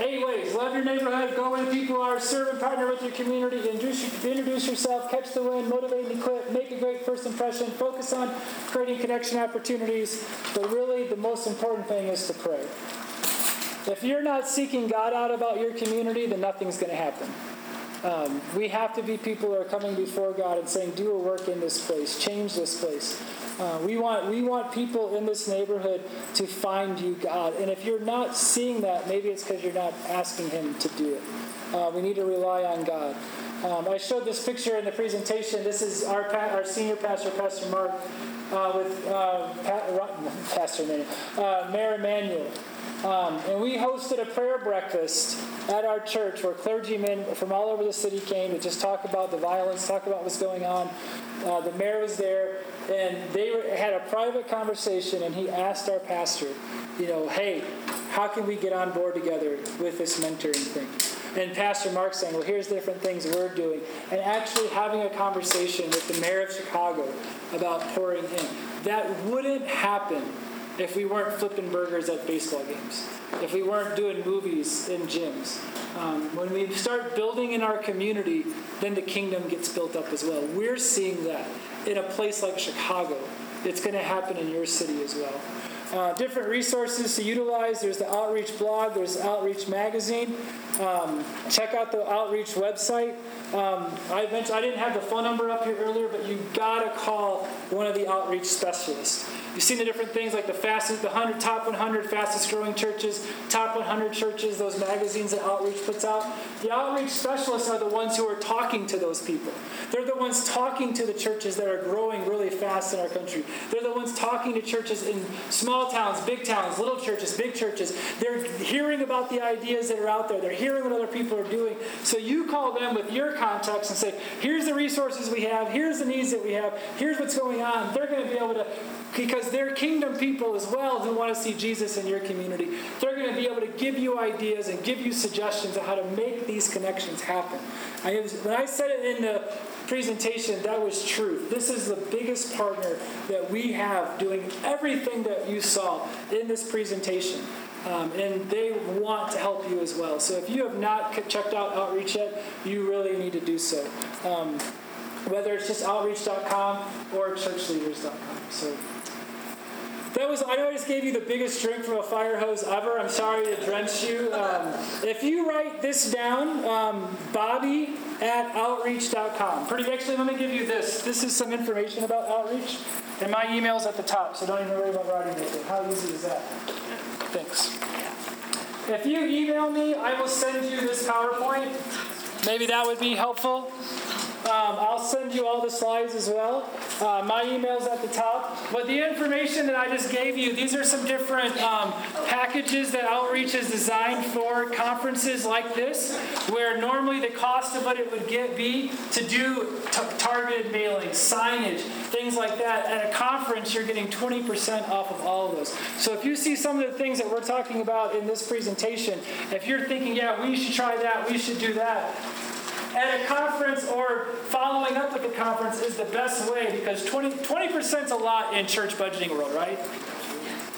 eight ways. Love your neighborhood. Go where people are. Serve and partner with your community. Introduce yourself. Catch the wind. Motivate and equip. Make a great first impression. Focus on creating connection opportunities. But really, the most important thing is to pray. If you're not seeking God out about your community, then nothing's going to happen. Um, we have to be people who are coming before God and saying, "Do a work in this place, change this place." Uh, we want we want people in this neighborhood to find you, God. And if you're not seeing that, maybe it's because you're not asking Him to do it. Uh, we need to rely on God. Um, I showed this picture in the presentation. This is our pa- our senior pastor, Pastor Mark, uh, with uh, Pastor uh, Mayor Emanuel. Um, and we hosted a prayer breakfast at our church where clergymen from all over the city came to just talk about the violence, talk about what's going on. Uh, the mayor was there, and they were, had a private conversation, and he asked our pastor, you know, hey, how can we get on board together with this mentoring thing? And Pastor Mark saying, well, here's different things we're doing. And actually having a conversation with the mayor of Chicago about pouring in. That wouldn't happen if we weren't flipping burgers at baseball games, if we weren't doing movies in gyms. Um, when we start building in our community, then the kingdom gets built up as well. We're seeing that in a place like Chicago. It's going to happen in your city as well. Uh, different resources to utilize. There's the Outreach blog, there's Outreach magazine. Um, check out the Outreach website. Um, I mentioned I didn't have the phone number up here earlier, but you gotta call one of the outreach specialists. You've seen the different things like the fastest, the 100, top 100 fastest growing churches, top 100 churches, those magazines that Outreach puts out. The outreach specialists are the ones who are talking to those people. They're the ones talking to the churches that are growing really fast in our country. They're the ones talking to churches in small towns, big towns, little churches, big churches. They're hearing about the ideas that are out there. They're hearing what other people are doing. So you call them with your contacts and say, here's the resources we have, here's the needs that we have, here's what's going on. They're going to be able to, because they're kingdom people as well who want to see Jesus in your community, they're going to be able to give you ideas and give you suggestions on how to make these connections happen. I, when I said it in the presentation, that was truth. This is the biggest partner that we have doing everything that you saw in this presentation. Um, and they want to help you as well. So if you have not checked out Outreach yet, you really need to do so. Um, whether it's just outreach.com or churchleaders.com. So that was, I just gave you the biggest drink from a fire hose ever. I'm sorry to drench you. Um, if you write this down, um, Bobby at outreach.com. Pretty, actually, let me give you this. This is some information about outreach, and my email's at the top, so don't even worry about writing it. How easy is that? Thanks. If you email me, I will send you this PowerPoint. Maybe that would be helpful. Um, I'll send you all the slides as well. Uh, my email's at the top. But the information that I just gave you, these are some different um, packages that Outreach is designed for conferences like this, where normally the cost of what it would get be to do t- targeted mailing, signage, things like that. At a conference, you're getting 20% off of all of those. So if you see some of the things that we're talking about in this presentation, if you're thinking, yeah, we should try that, we should do that, at a conference or following up with the conference is the best way because 20, 20% is a lot in church budgeting world, right?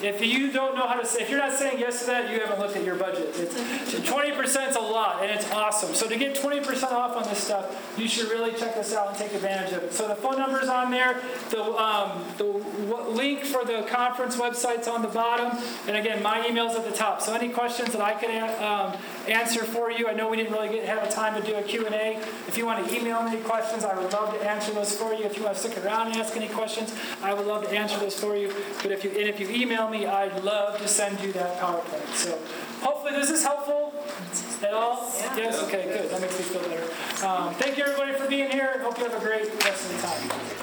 If you don't know how to say, if you're not saying yes to that, you haven't looked at your budget. It's, 20% is a lot, and it's awesome. So to get 20% off on this stuff, you should really check this out and take advantage of it. So the phone number's on there. The, um, the link for the conference website's on the bottom. And again, my email's at the top. So any questions that I can um, answer for you, I know we didn't really get, have a time to do a Q&A. If you want to email me questions, I would love to answer those for you. If you want to stick around and ask any questions, I would love to answer those for you. But if you, and if you email me, I'd love to send you that PowerPoint. So hopefully this is helpful at all. Yeah. Yes? Okay, good. That makes me feel better. Um, thank you, everybody, for being here. Hope you have a great rest of the time.